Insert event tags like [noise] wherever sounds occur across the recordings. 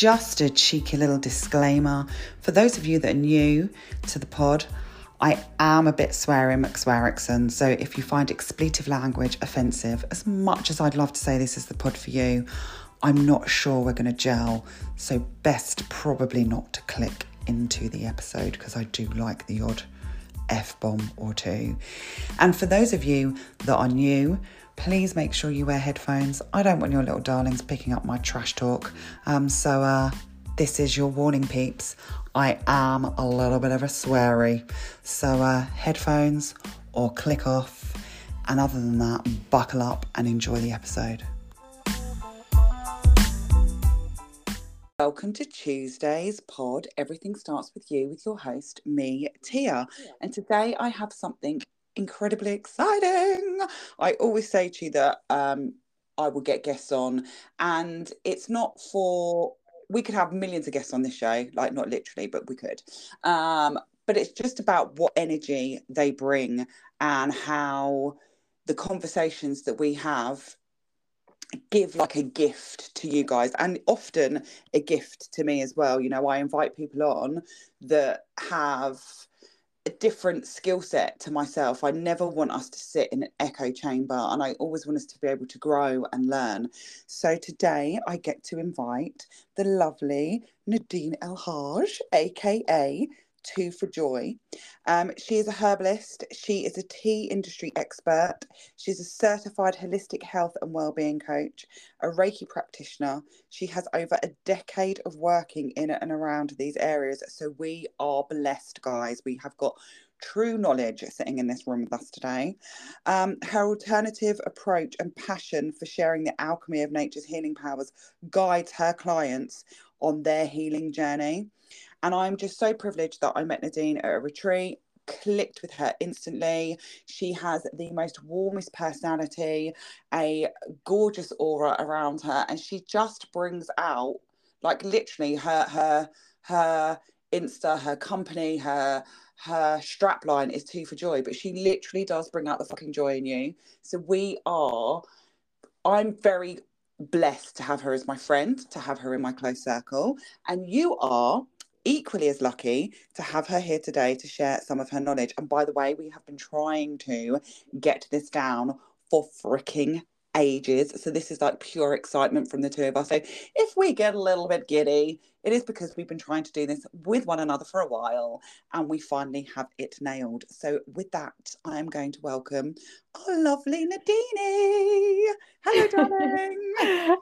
just a cheeky little disclaimer. For those of you that are new to the pod, I am a bit swearing McSwearrickson, so if you find expletive language offensive, as much as I'd love to say this is the pod for you, I'm not sure we're going to gel, so best probably not to click into the episode because I do like the odd F bomb or two. And for those of you that are new, please make sure you wear headphones. I don't want your little darlings picking up my trash talk. Um, so, uh, this is your warning, peeps. I am a little bit of a sweary. So, uh, headphones or click off. And other than that, buckle up and enjoy the episode. Welcome to Tuesday's pod. Everything starts with you, with your host, me, Tia. And today I have something incredibly exciting. I always say to you that um, I will get guests on, and it's not for, we could have millions of guests on this show, like not literally, but we could. Um, but it's just about what energy they bring and how the conversations that we have give like a gift to you guys and often a gift to me as well you know i invite people on that have a different skill set to myself. I never want us to sit in an echo chamber and i always want us to be able to grow and learn. So today i get to invite the lovely nadine el haj aka two for joy. Um, she is a herbalist. She is a tea industry expert. She's a certified holistic health and well-being coach, a Reiki practitioner. She has over a decade of working in and around these areas. So we are blessed, guys. We have got true knowledge sitting in this room with us today. Um, her alternative approach and passion for sharing the alchemy of nature's healing powers guides her clients on their healing journey. And I'm just so privileged that I met Nadine at a retreat clicked with her instantly. She has the most warmest personality, a gorgeous aura around her, and she just brings out like literally her her her Insta, her company, her her strapline is two for joy, but she literally does bring out the fucking joy in you. So we are I'm very blessed to have her as my friend, to have her in my close circle, and you are equally as lucky to have her here today to share some of her knowledge. And by the way, we have been trying to get this down for freaking ages. So this is like pure excitement from the two of us. So if we get a little bit giddy, it is because we've been trying to do this with one another for a while and we finally have it nailed. So with that, I am going to welcome our lovely Nadine. Hello, darling. [laughs]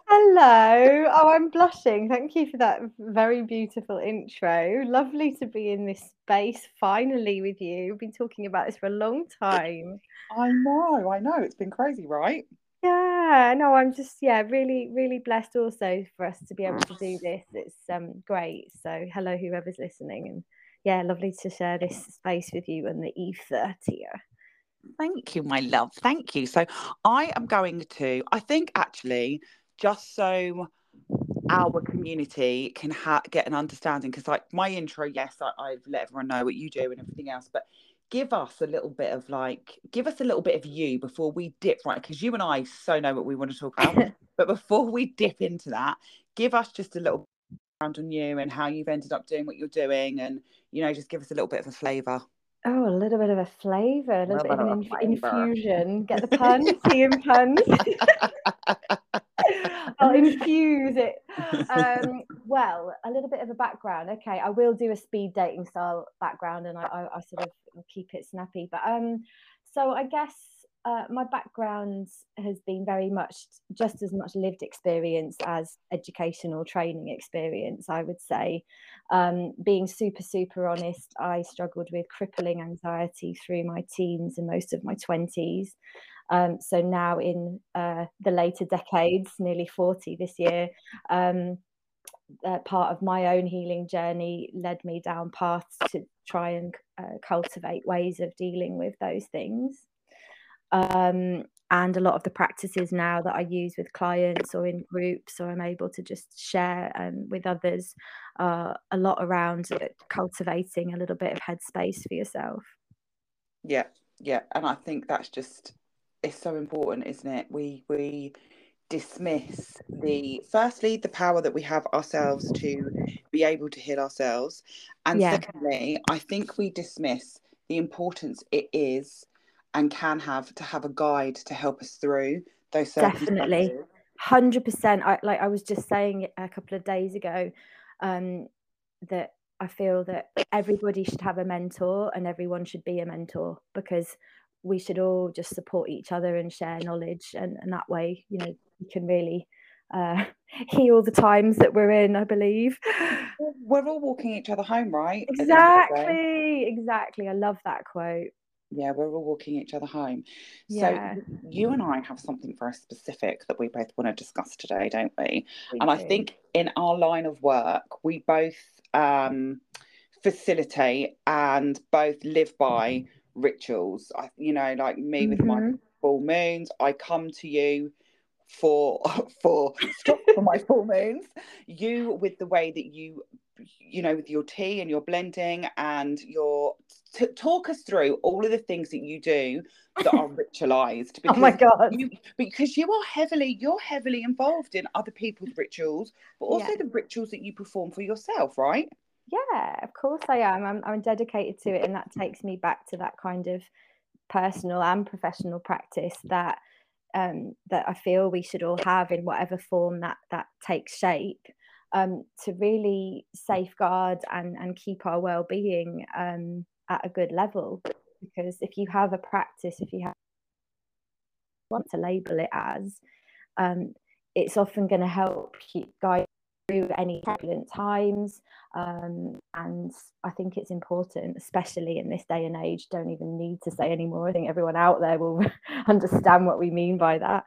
Hello. Oh, I'm blushing. Thank you for that very beautiful intro. Lovely to be in this space finally with you. We've been talking about this for a long time. I know, I know. It's been crazy, right? Yeah, no, I'm just yeah, really, really blessed also for us to be able to do this. It's um great. So hello whoever's listening and yeah, lovely to share this space with you and the ether Tia. Thank you, my love. Thank you. So I am going to, I think actually, just so our community can ha- get an understanding, because like my intro, yes, I, I've let everyone know what you do and everything else, but give us a little bit of like give us a little bit of you before we dip right? Because you and i so know what we want to talk about. [laughs] But before we dip into that give us just a little background on you and how you've ended up doing what you're doing and you know just give us a little bit of a flavor. Oh, a little bit of a flavour, a little, bit of an inf- infusion. Get the [laughs] puns, tea and puns. [laughs] I'll [laughs] infuse it. [laughs] Um, well, a little bit of a background. Okay, I will do a speed dating style background, and I, I, I sort of keep it snappy. But um, so I guess uh, my background has been very much just as much lived experience as educational training experience, I would say. Um, being super, super honest, I struggled with crippling anxiety through my teens and most of my 20s. Um, so now in uh, the later decades, nearly 40 this year, um, uh, part of my own healing journey led me down paths to try and uh, cultivate ways of dealing with those things. Um, and a lot of the practices now that I use with clients or in groups, or I'm able to just share um, with others, uh, a lot around cultivating a little bit of headspace for yourself. Yeah, yeah, and I think that's just it's so important, isn't it? We we dismiss the firstly the power that we have ourselves to be able to heal ourselves and yeah. secondly i think we dismiss the importance it is and can have to have a guide to help us through those definitely 100% I, like i was just saying a couple of days ago um, that i feel that everybody should have a mentor and everyone should be a mentor because we should all just support each other and share knowledge and, and that way you know we can really uh, [laughs] heal the times that we're in i believe. We're all walking each other home right exactly exactly. I love that quote. Yeah we're all walking each other home. Yeah. so you and i have something very specific that we both want to discuss today don't we, we and do. i think in our line of work we both um, facilitate and both live by rituals. I, you know, like me mm-hmm. with my mm-hmm. full moons, I come to you for [laughs] for for my full moons. You with the way that you you know with your tea and your blending and your t- talk us through all of the things that you do that are [laughs] ritualized oh my god you, because you are heavily you're heavily involved in other people's rituals but also yeah. the rituals that you perform for yourself right yeah, of course I am. I'm, I'm dedicated to it, and that takes me back to that kind of personal and professional practice that um, that I feel we should all have in whatever form that that takes shape um, to really safeguard and and keep our well-being um, at a good level. Because if you have a practice, if you have want to label it as, um, it's often going to help keep guide through any turbulent times. Um, and I think it's important, especially in this day and age, don't even need to say anymore. I think everyone out there will [laughs] understand what we mean by that.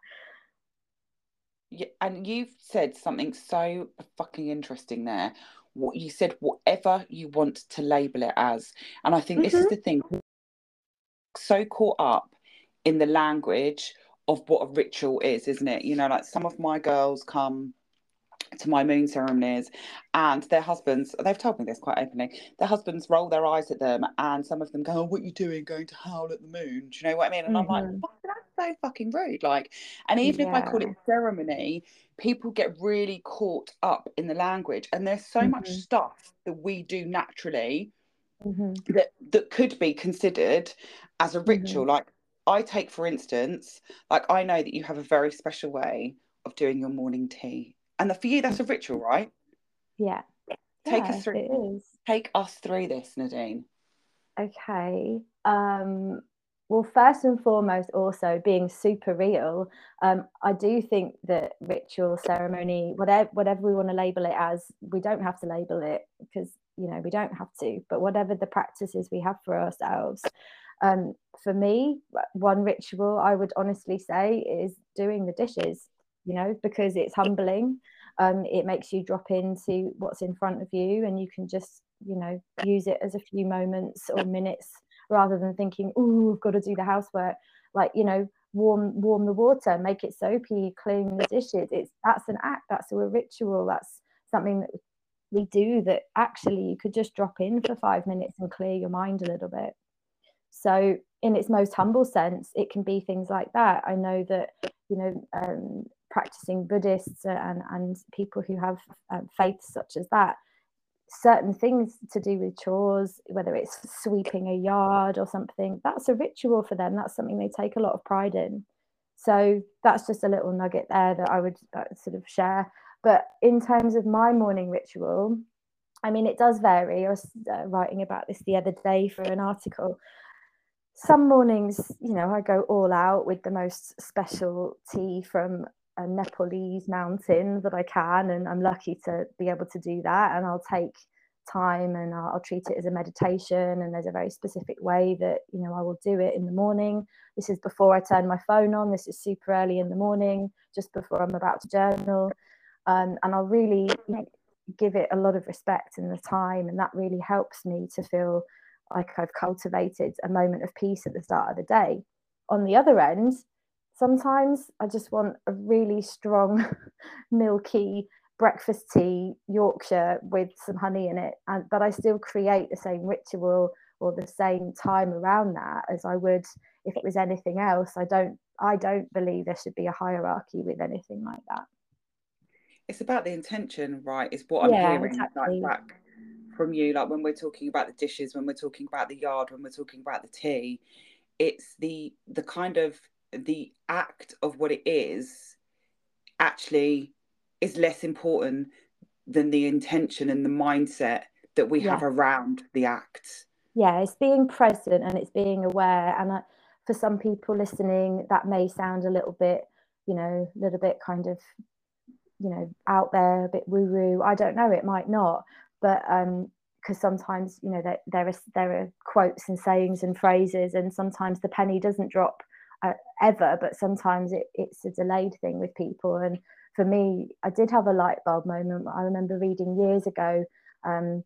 Yeah, and you've said something so fucking interesting there. What you said, whatever you want to label it as. And I think mm-hmm. this is mm-hmm. the thing so caught up in the language of what a ritual is, isn't it? You know, like some of my girls come to my moon ceremonies and their husbands they've told me this quite openly their husbands roll their eyes at them and some of them go oh, what are you doing going to howl at the moon do you know what i mean and mm-hmm. i'm like mm-hmm. that's so fucking rude like and even yeah. if i call it ceremony people get really caught up in the language and there's so mm-hmm. much stuff that we do naturally mm-hmm. that that could be considered as a ritual mm-hmm. like i take for instance like i know that you have a very special way of doing your morning tea and for you, that's a ritual, right? Yeah. Take yeah, us through. Take us through this, Nadine. Okay. Um, well, first and foremost, also being super real, um, I do think that ritual, ceremony, whatever whatever we want to label it as, we don't have to label it because you know we don't have to. But whatever the practices we have for ourselves, um, for me, one ritual I would honestly say is doing the dishes you know, because it's humbling. Um, it makes you drop into what's in front of you and you can just, you know, use it as a few moments or minutes rather than thinking, oh, I've got to do the housework. Like, you know, warm warm the water, make it soapy, clean the dishes. It's that's an act, that's a ritual, that's something that we do that actually you could just drop in for five minutes and clear your mind a little bit. So, in its most humble sense, it can be things like that. I know that, you know, um, practicing Buddhists and, and people who have um, faiths such as that, certain things to do with chores, whether it's sweeping a yard or something, that's a ritual for them. That's something they take a lot of pride in. So that's just a little nugget there that I would uh, sort of share. But in terms of my morning ritual, I mean, it does vary. I was uh, writing about this the other day for an article some mornings, you know, I go all out with the most special tea from a Nepalese mountain that I can, and I'm lucky to be able to do that. And I'll take time and I'll, I'll, treat it as a meditation. And there's a very specific way that you know I will do it in the morning. This is before I turn my phone on. This is super early in the morning, just before I'm about to journal, um, and I'll really you know, give it a lot of respect and the time, and that really helps me to feel like I've cultivated a moment of peace at the start of the day. On the other end, sometimes I just want a really strong, [laughs] milky breakfast tea, Yorkshire with some honey in it. And but I still create the same ritual or the same time around that as I would if it was anything else. I don't I don't believe there should be a hierarchy with anything like that. It's about the intention, right? Is what I'm yeah, hearing exactly. like back from you, like when we're talking about the dishes, when we're talking about the yard, when we're talking about the tea. It's the the kind of the act of what it is actually is less important than the intention and the mindset that we yeah. have around the act. Yeah, it's being present and it's being aware. And uh, for some people listening, that may sound a little bit, you know, a little bit kind of, you know, out there, a bit woo woo. I don't know, it might not. But um, because sometimes you know there, there are there are quotes and sayings and phrases and sometimes the penny doesn't drop uh, ever but sometimes it, it's a delayed thing with people. And for me i did have a light bulb moment. I remember reading years ago um,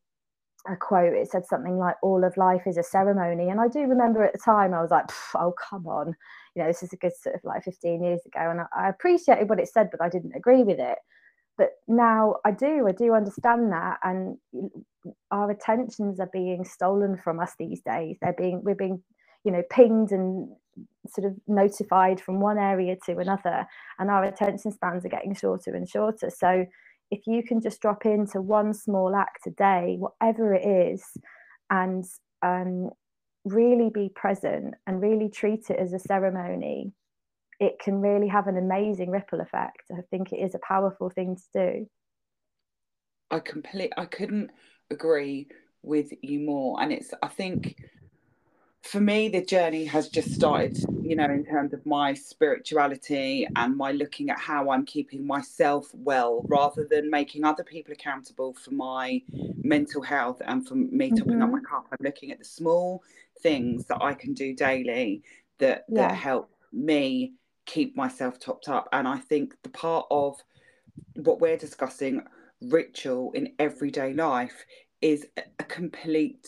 a quote it said something like all of life is a ceremony. And i do remember at the time i was like oh come on. You know this is a good sort of like 15 years ago. And I, I appreciated what it said but i didn't agree with it. But now i do i do understand that. And our attentions are being stolen from us these days. They're being we're being you know pinged and sort of notified from one area to another and our attention spans are getting shorter and shorter. So if you can just drop into one small act a day whatever it is and um, really be present and really treat it as a ceremony it can really have an amazing ripple effect. I think it is a powerful thing to do. I complete i couldn't agree with you more. And it's i think for me, the journey has just started, you know, in terms of my spirituality and my looking at how I'm keeping myself well rather than making other people accountable for my mental health and for me mm-hmm. topping up my mm-hmm. cup. I'm looking at the small things that I can do daily that, yeah. that help me keep myself topped up. And I think the part of what we're discussing, ritual in everyday life, is a complete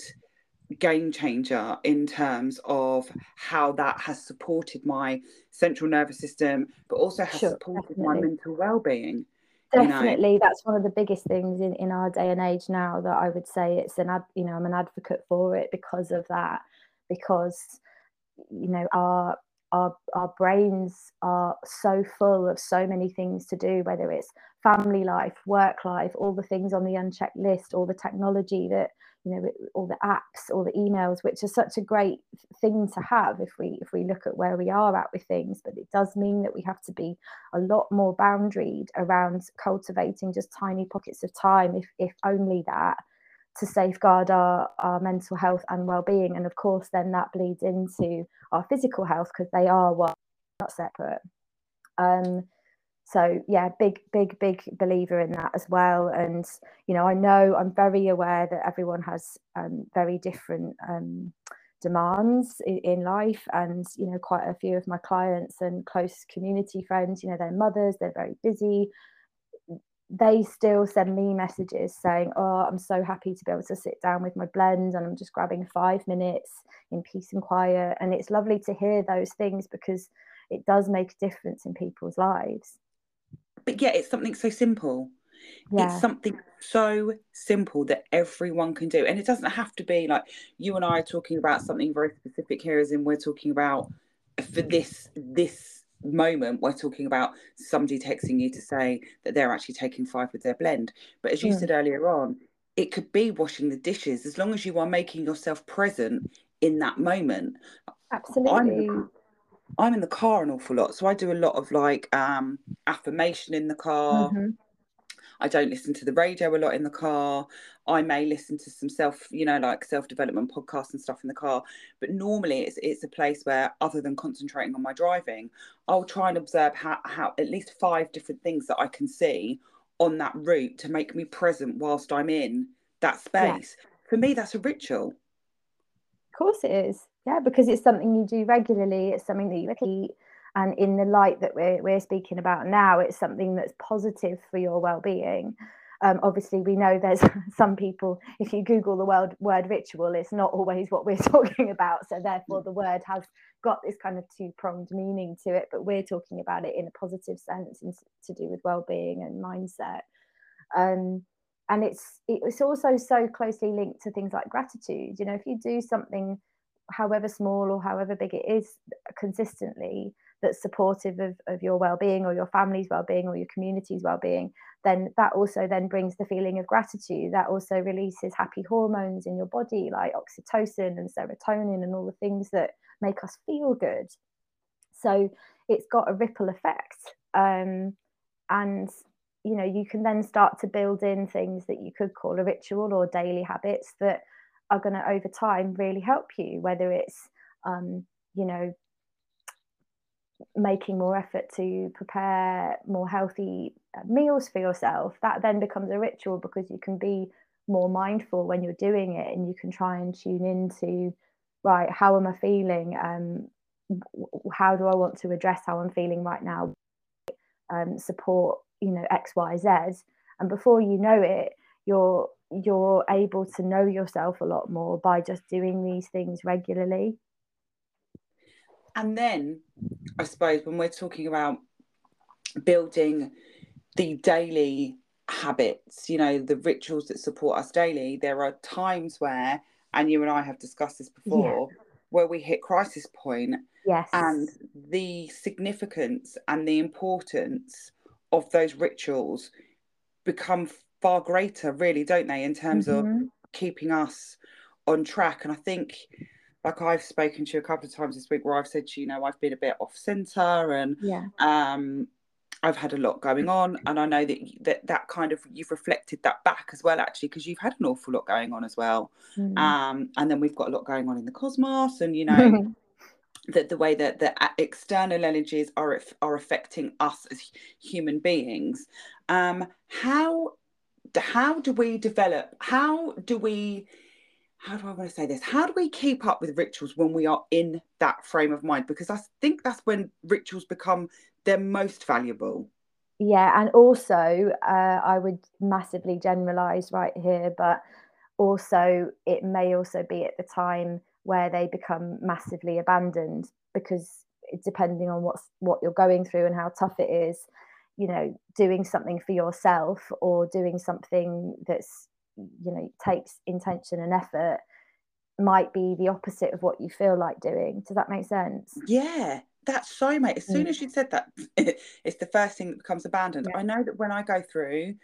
game changer in terms of how that has supported my central nervous system, but also has sure, supported definitely. my mental well-being. Definitely, you know? that's one of the biggest things in, in our day and age now. That I would say it's an ad, you know, I'm an advocate for it because of that, because you know our our our brains are so full of so many things to do, whether it's family life, work life, all the things on the unchecked list, all the technology that you know all the apps all the emails which are such a great thing to have if we if we look at where we are at with things. But it does mean that we have to be a lot more boundaried around cultivating just tiny pockets of time if if only that to safeguard our, our mental health and well-being. And of course then that bleeds into our physical health because they are one not separate. Um, so yeah big big big believer in that as well. And you know i know i'm very aware that everyone has um, very different um, demands in, in, life. And you know quite a few of my clients and close community friends you know they're mothers they're very busy. They still send me messages saying oh i'm so happy to be able to sit down with my blend and i'm just grabbing five minutes in peace and quiet. And it's lovely to hear those things because it does make a difference in people's lives but yet it's something so simple. Yeah. It's something so simple that everyone can do. And it doesn't have to be like you and I are talking about something very specific here, as in we're talking about for this this moment, we're talking about somebody texting you to say that they're actually taking five with their blend. But as you yeah. said earlier on, it could be washing the dishes as long as you are making yourself present in that moment. Absolutely. I'm, I'm in the car an awful lot, so I do a lot of like um, affirmation in the car. Mm-hmm. I don't listen to the radio a lot in the car. I may listen to some self, you know, like self development podcasts and stuff in the car. But normally, it's it's a place where, other than concentrating on my driving, I'll try and observe how, how at least five different things that I can see on that route to make me present whilst I'm in that space. Yeah. For me, that's a ritual. Of course, it is yeah because it's something you do regularly it's something that you eat and in the light that we're, we're speaking about now it's something that's positive for your well-being. Um, obviously we know there's [laughs] some people if you google the word word ritual it's not always what we're [laughs] talking about so therefore the word has got this kind of two-pronged meaning to it but we're talking about it in a positive sense and to do with well-being and mindset. Um, and it's it's also so closely linked to things like gratitude you know if you do something however small or however big it is consistently that's supportive of, of your well-being or your family's well-being or your community's well-being then that also then brings the feeling of gratitude. That also releases happy hormones in your body like oxytocin and serotonin and all the things that make us feel good. So it's got a ripple effect um, and you know you can then start to build in things that you could call a ritual or daily habits that are going to over time really help you whether it's um, you know making more effort to prepare more healthy uh, meals for yourself that then becomes a ritual because you can be more mindful when you're doing it and you can try and tune into right how am i feeling? Um how do i want to address how i'm feeling right now? Um, support you know x y z. And before you know it you're you're able to know yourself a lot more by just doing these things regularly and then i suppose when we're talking about building the daily habits you know the rituals that support us daily there are times where and you and i have discussed this before yeah. where we hit crisis point yes and the significance and the importance of those rituals become far greater, really, don't they, in terms mm-hmm. of keeping us on track? And I think, like I've spoken to you a couple of times this week, where I've said to you, you know, I've been a bit off centre, and yeah. um, I've had a lot going on, and I know that that that kind of you've reflected that back as well, actually, because you've had an awful lot going on as well. Mm. Um, and then we've got a lot going on in the cosmos, and you know, [laughs] that the way that the external energies are are affecting us as human beings um how how do we develop how do we how do I want to say this? How do we keep up with rituals when we are in that frame of mind? Because I think that's when rituals become their most valuable. Yeah, and also uh, I would massively generalize right here, but also it may also be at the time where they become massively abandoned because depending on what's what you're going through and how tough it is you know doing something for yourself or doing something that's you know takes intention and effort might be the opposite of what you feel like doing does that make sense yeah that's so mate as soon mm. as you said that [laughs] it's the first thing that becomes abandoned yeah. i know that when i go through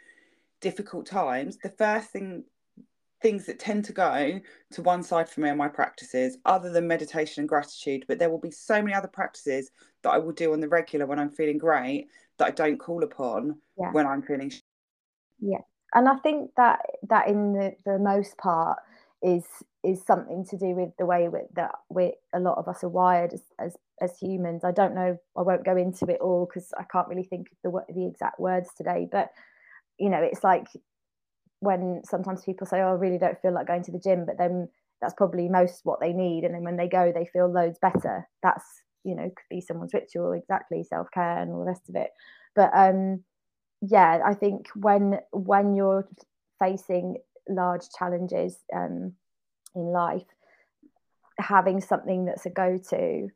difficult times the first thing things that tend to go to one side for me on my practices other than meditation and gratitude but there will be so many other practices that i will do on the regular when i'm feeling great that i don't call upon yeah. when i'm feeling yeah and i think that that in the, the most part is is something to do with the way with, that we a lot of us are wired as, as as humans i don't know i won't go into it all because i can't really think of the the exact words today but you know it's like when sometimes people say, "Oh, I really don't feel like going to the gym," but then that's probably most what they need, and then when they go, they feel loads better. That's you know could be someone's ritual, exactly self care and all the rest of it. But um, yeah, I think when when you're facing large challenges um, in life, having something that's a go to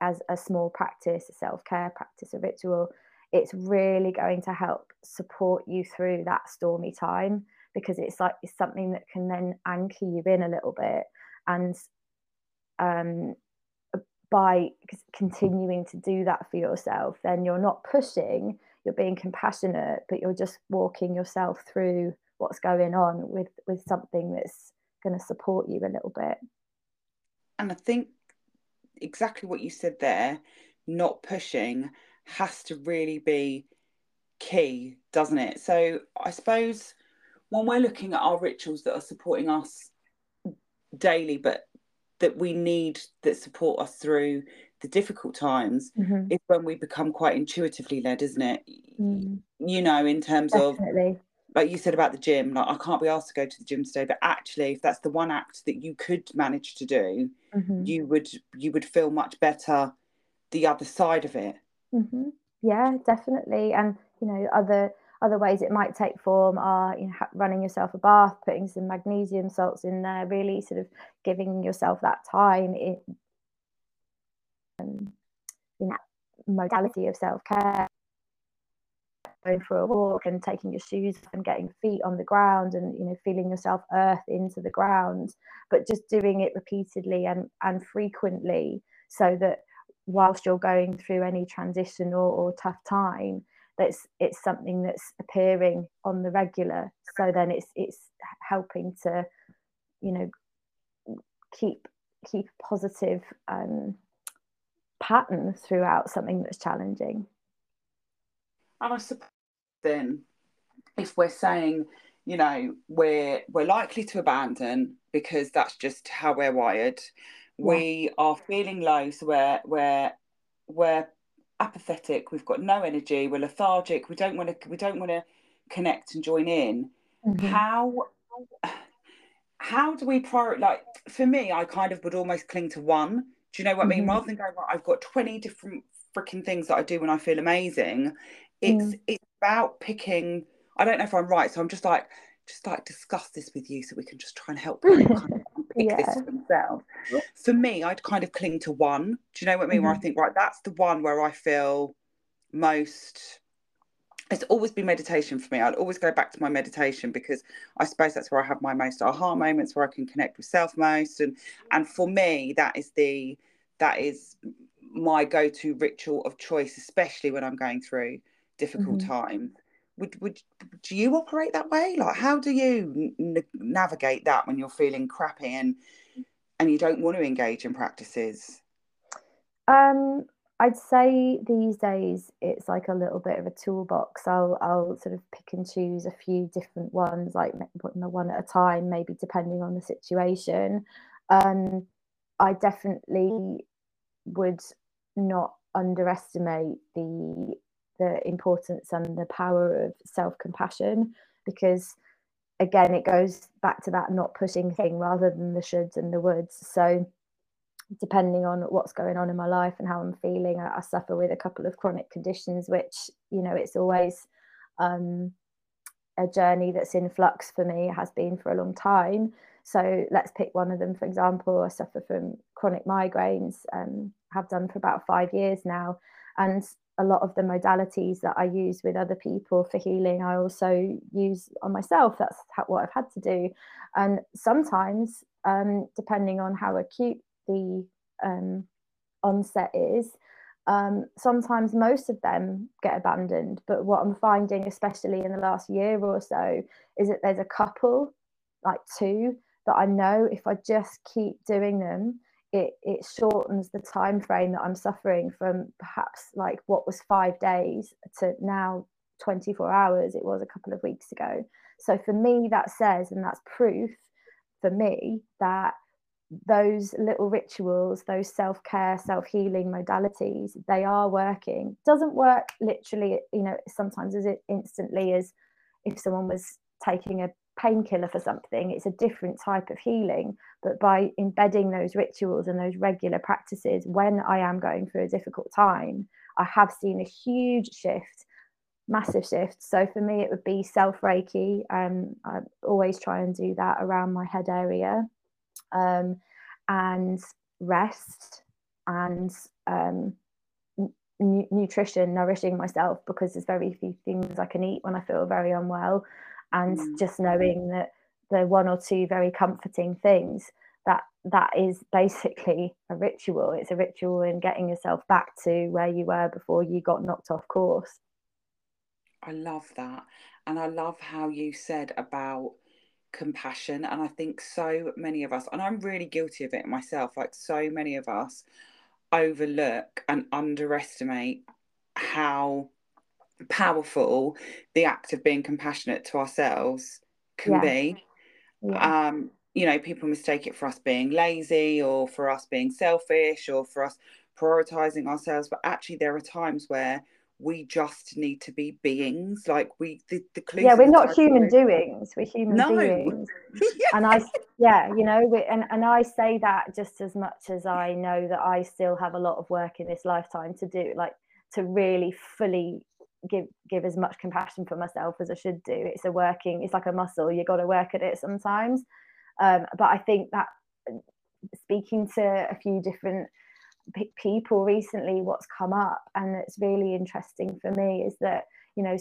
as a small practice, a self care practice, a ritual it's really going to help support you through that stormy time because it's like it's something that can then anchor you in a little bit and um, by continuing to do that for yourself then you're not pushing you're being compassionate but you're just walking yourself through what's going on with with something that's going to support you a little bit and i think exactly what you said there not pushing has to really be key, doesn't it? So I suppose when we're looking at our rituals that are supporting us daily, but that we need that support us through the difficult times mm-hmm. is when we become quite intuitively led, isn't it? Mm. You know, in terms Definitely. of like you said about the gym, like I can't be asked to go to the gym today, but actually, if that's the one act that you could manage to do, mm-hmm. you would you would feel much better the other side of it. Mm-hmm. Yeah, definitely. And you know, other other ways it might take form are you know, running yourself a bath, putting some magnesium salts in there, really sort of giving yourself that time in, um, in that modality of self care. Going for a walk and taking your shoes and getting feet on the ground and you know feeling yourself earth into the ground, but just doing it repeatedly and and frequently so that whilst you're going through any transition or, or tough time that's it's something that's appearing on the regular so then it's it's helping to you know keep keep positive um, pattern throughout something that's challenging and i suppose then if we're saying you know we're we're likely to abandon because that's just how we're wired yeah. we are feeling low so we're we're we're apathetic we've got no energy we're lethargic we don't want to we don't want to connect and join in mm-hmm. how how do we prioritize like for me i kind of would almost cling to one do you know what mm-hmm. i mean mm-hmm. rather than going right i've got 20 different freaking things that i do when i feel amazing it's mm. it's about picking i don't know if i'm right so i'm just like just like discuss this with you so we can just try and help [laughs] kind of pick yeah. this for themselves. For me, I'd kind of cling to one. Do you know what I mean? Mm-hmm. Where I mm-hmm. think, right, that's the one where I feel most. It's always been meditation for me. I'd always go back to my meditation because I suppose that's where I have my most aha moments, where I can connect with self most, and and for me, that is the that is my go-to ritual of choice, especially when I'm going through difficult mm-hmm. times would would do you operate that way? Like how do you n- navigate that when you're feeling crappy and and you don't want to engage in practices? Um i'd say these days it's like a little bit of a toolbox. I'll i'll sort of pick and choose a few different ones like putting the one at a time maybe depending on the situation. Um i definitely would not underestimate the the importance and the power of self compassion because again it goes back to that not pushing thing rather than the shoulds and the woulds. So depending on what's going on in my life and how i'm feeling i, I suffer with a couple of chronic conditions which you know it's always um, a journey that's in flux for me it has been for a long time. So let's pick one of them for example. I suffer from chronic migraines um, have done for about five years now. And a lot of the modalities that I use with other people for healing, I also use on myself. That's how, what I've had to do. And sometimes, um, depending on how acute the um, onset is, um, sometimes most of them get abandoned. But what I'm finding, especially in the last year or so, is that there's a couple, like two, that I know if I just keep doing them, it it shortens the time frame that I'm suffering from perhaps like what was five days to now 24 hours it was a couple of weeks ago. So for me that says and that's proof for me that those little rituals those self-care self-healing modalities they are working. Doesn't work literally you know sometimes as it instantly as if someone was taking a painkiller for something it's a different type of healing. But by embedding those rituals and those regular practices when i am going through a difficult time i have seen a huge shift massive shift. So for me it would be self reiki um, i always try and do that around my head area. Um, and rest and um, n- nutrition nourishing myself because there's very few things i can eat when i feel very unwell and mm. just knowing that the one or two very comforting things that that is basically a ritual it's a ritual in getting yourself back to where you were before you got knocked off course i love that and i love how you said about compassion and i think so many of us and i'm really guilty of it myself like so many of us overlook and underestimate how powerful the act of being compassionate to ourselves can yeah. be. Yeah. Um, you know, people mistake it for us being lazy or for us being selfish or for us prioritizing ourselves, but actually, there are times where we just need to be beings like we the, the yeah we're not human doings we're human no. beings [laughs] yeah. and i yeah you know we, and, and i say that just as much as i know that i still have a lot of work in this lifetime to do like to really fully give give as much compassion for myself as I should do. It's a working, it's like a muscle. You got to work at it sometimes. Um, but I think that speaking to a few different p- people recently, what's come up and it's really interesting for me is that you know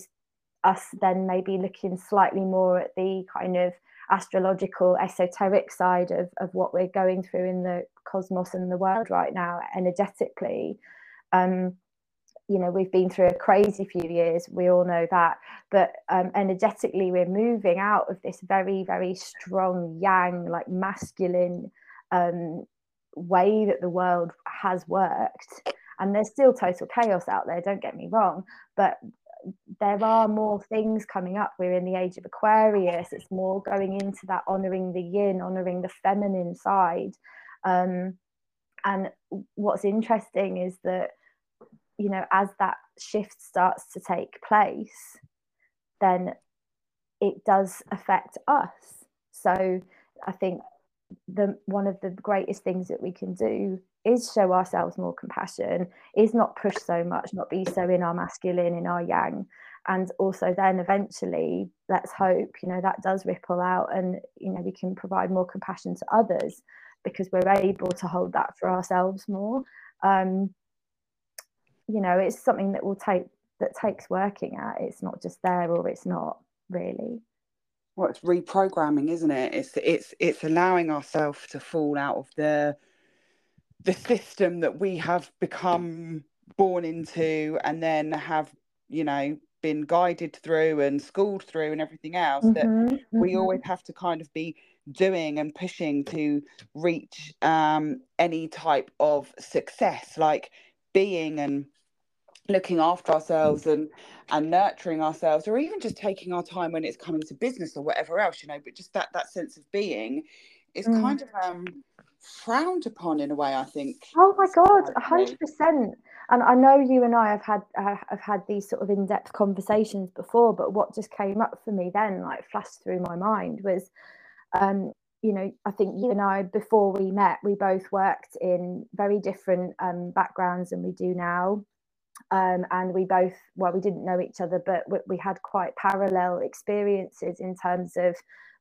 us then maybe looking slightly more at the kind of astrological esoteric side of, of what we're going through in the cosmos and the world right now energetically um, you know we've been through a crazy few years we all know that but um, energetically we're moving out of this very very strong yang like masculine um, way that the world has worked and there's still total chaos out there don't get me wrong but there are more things coming up. We're in the age of aquarius it's more going into that honoring the yin honoring the feminine side um, and what's interesting is that you know as that shift starts to take place then it does affect us. So i think the one of the greatest things that we can do is show ourselves more compassion is not push so much not be so in our masculine in our yang. And also then eventually let's hope you know that does ripple out and you know we can provide more compassion to others because we're able to hold that for ourselves more. Um, you know it's something that will take that takes working at. It's not just there or it's not really. Well it's reprogramming isn't it? It's it's it's allowing ourselves to fall out of the the system that we have become born into and then have you know been guided through and schooled through and everything else mm-hmm, that mm-hmm. we always have to kind of be doing and pushing to reach um, any type of success like being and looking after ourselves and and nurturing ourselves or even just taking our time when it's coming to business or whatever else you know but just that that sense of being is mm. kind of um frowned upon in a way i think oh my god 100% and i know you and i have had uh, have had these sort of in-depth conversations before but what just came up for me then like flashed through my mind was um you know, I think you and I, before we met, we both worked in very different um, backgrounds than we do now. Um, and we both, well, we didn't know each other, but we, we, had quite parallel experiences in terms of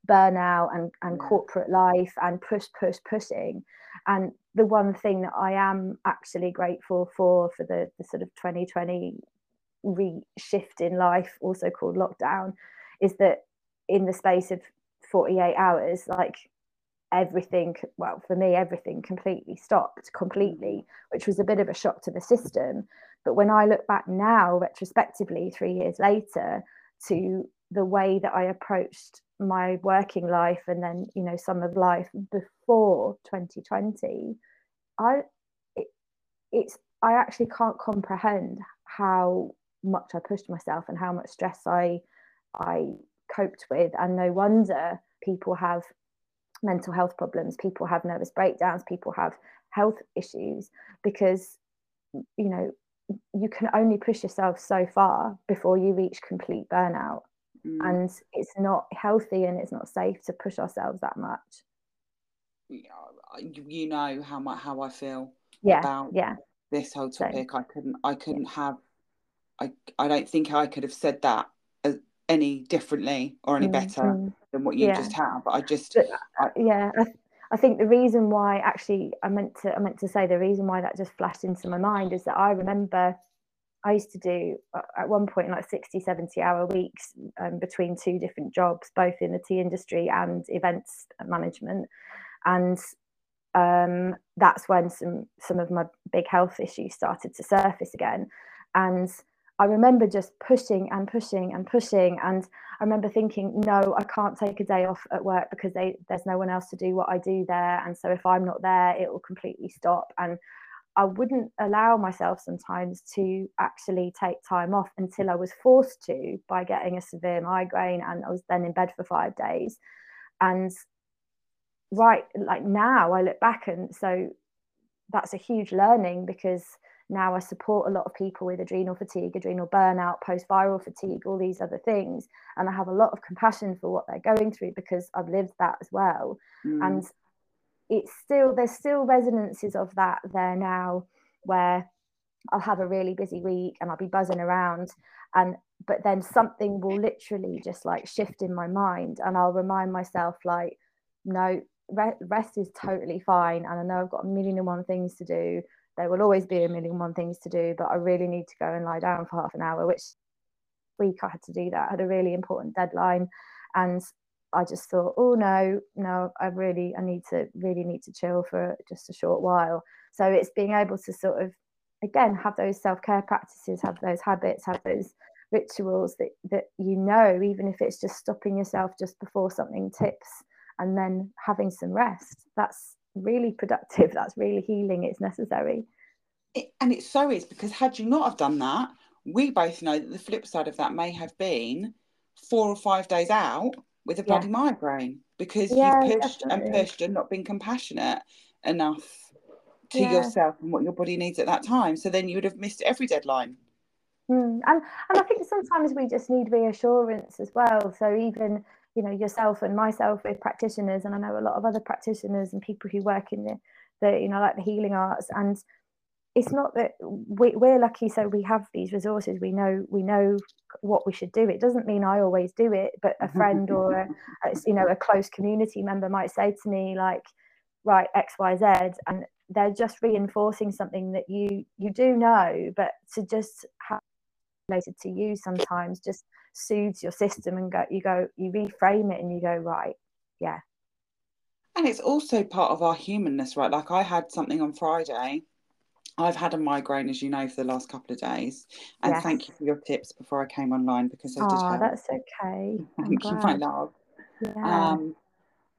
burnout and, and yeah. corporate life and push, push, pushing. And the one thing that I am actually grateful for, for the, the sort of 2020 reshift in life, also called lockdown, is that in the space of 48 hours, like everything well for me everything completely stopped completely mm. which was a bit of a shock to the system but when I look back now, retrospectively, three years later, to the way that I approached my working life and then, you know, some of life before 2020, I it, it's I actually can't comprehend how much I pushed myself and how much stress I I coped with. And no wonder people have mental health problems, people have nervous breakdowns, people have health issues because you know you can only push yourself so far before you reach complete burnout mm. and it's not healthy and it's not safe to push ourselves that much you know how much how i feel yeah about yeah this whole topic so, i couldn't i couldn't yeah. have i i don't think i could have said that any differently or any better mm-hmm. than what you yeah. just have i just but, I, yeah I, I think the reason why actually I meant to I meant to say the reason why that just flashed into my mind is that I remember I used to do uh, at one point like 60 70 hour weeks um, between two different jobs both in the tea industry and events management. And um, that's when some some of my big health issues started to surface again. And I remember just pushing and pushing and pushing. And I remember thinking, no, I can't take a day off at work because they, there's no one else to do what I do there. And so if I'm not there, it will completely stop. And I wouldn't allow myself sometimes to actually take time off until I was forced to by getting a severe migraine. And I was then in bed for five days. And right, like now I look back and so that's a huge learning because now I support a lot of people with adrenal fatigue, adrenal burnout, post viral fatigue, all these other things. And I have a lot of compassion for what they're going through because I've lived that as well. Mm. And it's still, there's still resonances of that there now where I'll have a really busy week and I'll be buzzing around. And, but then something will literally just like shift in my mind and I'll remind myself, like, no, rest is totally fine. And I know I've got a million and one things to do there will always be a million one things to do, but I really need to go and lie down for half an hour, which week I had to do that. I had a really important deadline. And I just thought, oh no, no, I really, I need to really need to chill for just a short while. So it's being able to sort of, again, have those self care practices, have those habits, have those rituals that that you know, even if it's just stopping yourself just before something tips, and then having some rest. That's really productive. [laughs] That's really healing. It's necessary. It, and it so is because had you not have done that, we both know that the flip side of that may have been four or five days out with a bloody migraine because yeah, you've pushed definitely. and pushed and not been compassionate enough to yeah. yourself and what your body needs at that time. So then you would have missed every deadline. Mm. And and I think sometimes we just need reassurance as well. So even you know yourself and myself with practitioners, and I know a lot of other practitioners and people who work in the, the you know like the healing arts. And it's not that we, we're lucky so we have these resources. We know we know what we should do. It doesn't mean i always do it but a friend or a, a, you know a close community member might say to me like right xyz and they're just reinforcing something that you you do know but to just have related to you sometimes just soothes your system and go you go you reframe it and you go right yeah and it's also part of our humanness right like i had something on friday I've had a migraine, as you know, for the last couple of days. And yes. thank you for your tips before I came online because I did help. that's okay. [laughs] Thank you, my love. Yeah. Um,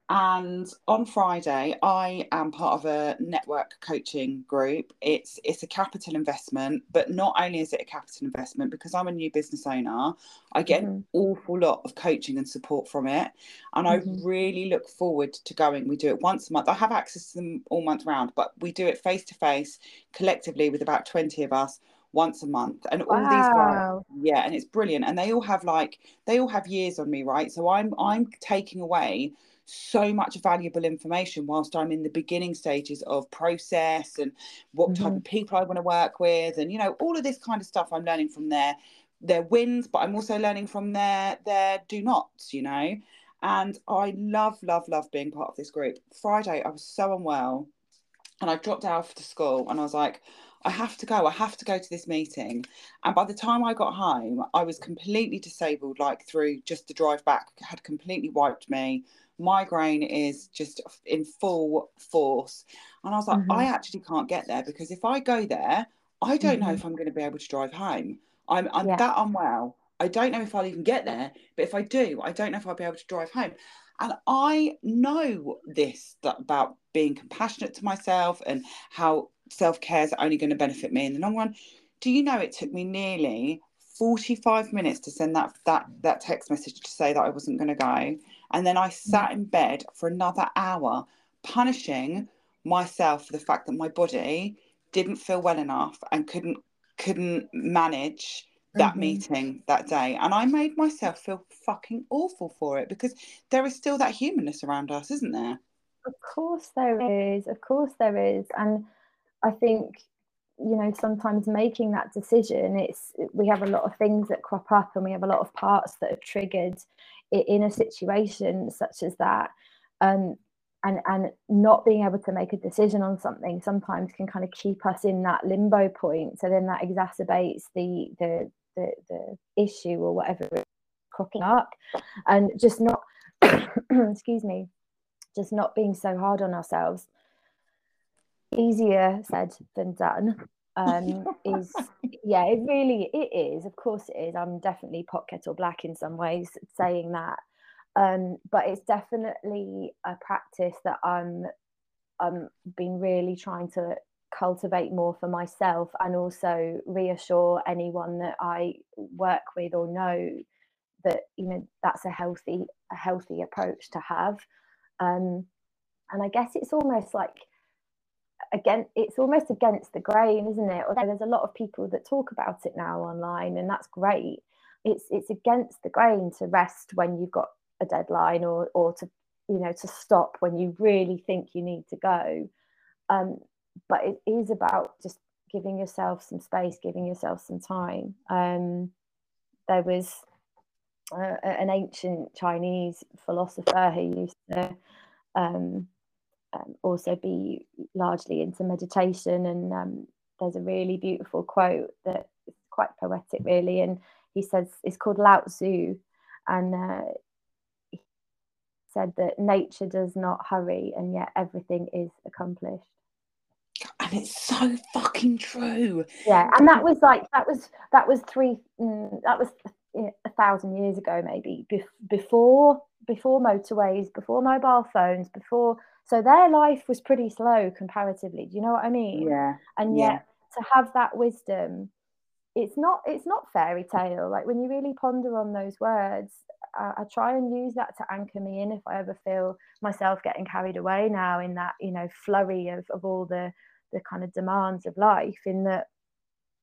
and on Friday, I am part of a network coaching group. It's it's a capital investment, but not only is it a capital investment because I'm a new business owner, I get mm-hmm. an awful lot of coaching and support from it, and mm-hmm. I really look forward to going. We do it once a month. I have access to them all month round, but we do it face to face, collectively with about twenty of us once a month and all wow. these guys yeah and it's brilliant and they all have like they all have years on me right so i'm i'm taking away so much valuable information whilst I'm in the beginning stages of process and what mm-hmm. type of people I want to work with and you know all of this kind of stuff I'm learning from their their wins but I'm also learning from their their do nots you know and I love love love being part of this group Friday I was so unwell and I dropped out to school and I was like I have to go. I have to go to this meeting. And by the time I got home, I was completely disabled, like through just the drive back, had completely wiped me migraine is just in full force. And I was like, mm-hmm. I actually can't get there because if I go there, I don't mm-hmm. know if I'm going to be able to drive home. I'm, I'm yeah. that unwell. I don't know if I'll even get there, but if I do, I don't know if I'll be able to drive home. And I know this that about being compassionate to myself and how self care is only going to benefit me in the long run. Do you know it took me nearly 45 minutes to send that that that text message to say that I wasn't going to go. And then I sat in bed for another hour, punishing myself for the fact that my body didn't feel well enough and couldn't couldn't manage that mm-hmm. meeting that day. And I made myself feel fucking awful for it because there is still that humanness around us, isn't there? Of course there is. Of course there is. And I think you know sometimes making that decision it's we have a lot of things that crop up and we have a lot of parts that are triggered in a situation such as that. Um, and and not being able to make a decision on something sometimes can kind of keep us in that limbo point. So then that exacerbates the the the, the issue or whatever is cropping up. And just not [coughs] excuse me just not being so hard on ourselves easier said than done. Um, [laughs] is yeah it really it is of course it is. I'm definitely pot kettle black in some ways saying that. Um, but it's definitely a practice that i'm i'm been really trying to cultivate more for myself and also reassure anyone that i work with or know that you know that's a healthy a healthy approach to have. Um, and i guess it's almost like again it's almost against the grain isn't it? Although there's a lot of people that talk about it now online and that's great. It's it's against the grain to rest when you've got a deadline or or to you know to stop when you really think you need to go. Um, but it is about just giving yourself some space giving yourself some time. Um, there was uh, an ancient chinese philosopher who used to um, um, also be largely into meditation. And um, there's a really beautiful quote that is quite poetic, really. And he says it's called Lao Tzu, and uh, said that nature does not hurry and yet everything is accomplished and it's so fucking true yeah and that was like that was that was three mm, that was a thousand years ago maybe before before motorways before mobile phones before so their life was pretty slow comparatively do you know what i mean yeah and yet yeah. to have that wisdom it's not it's not fairy tale like when you really ponder on those words I, I, try and use that to anchor me in if i ever feel myself getting carried away now in that you know flurry of, of all the the kind of demands of life in that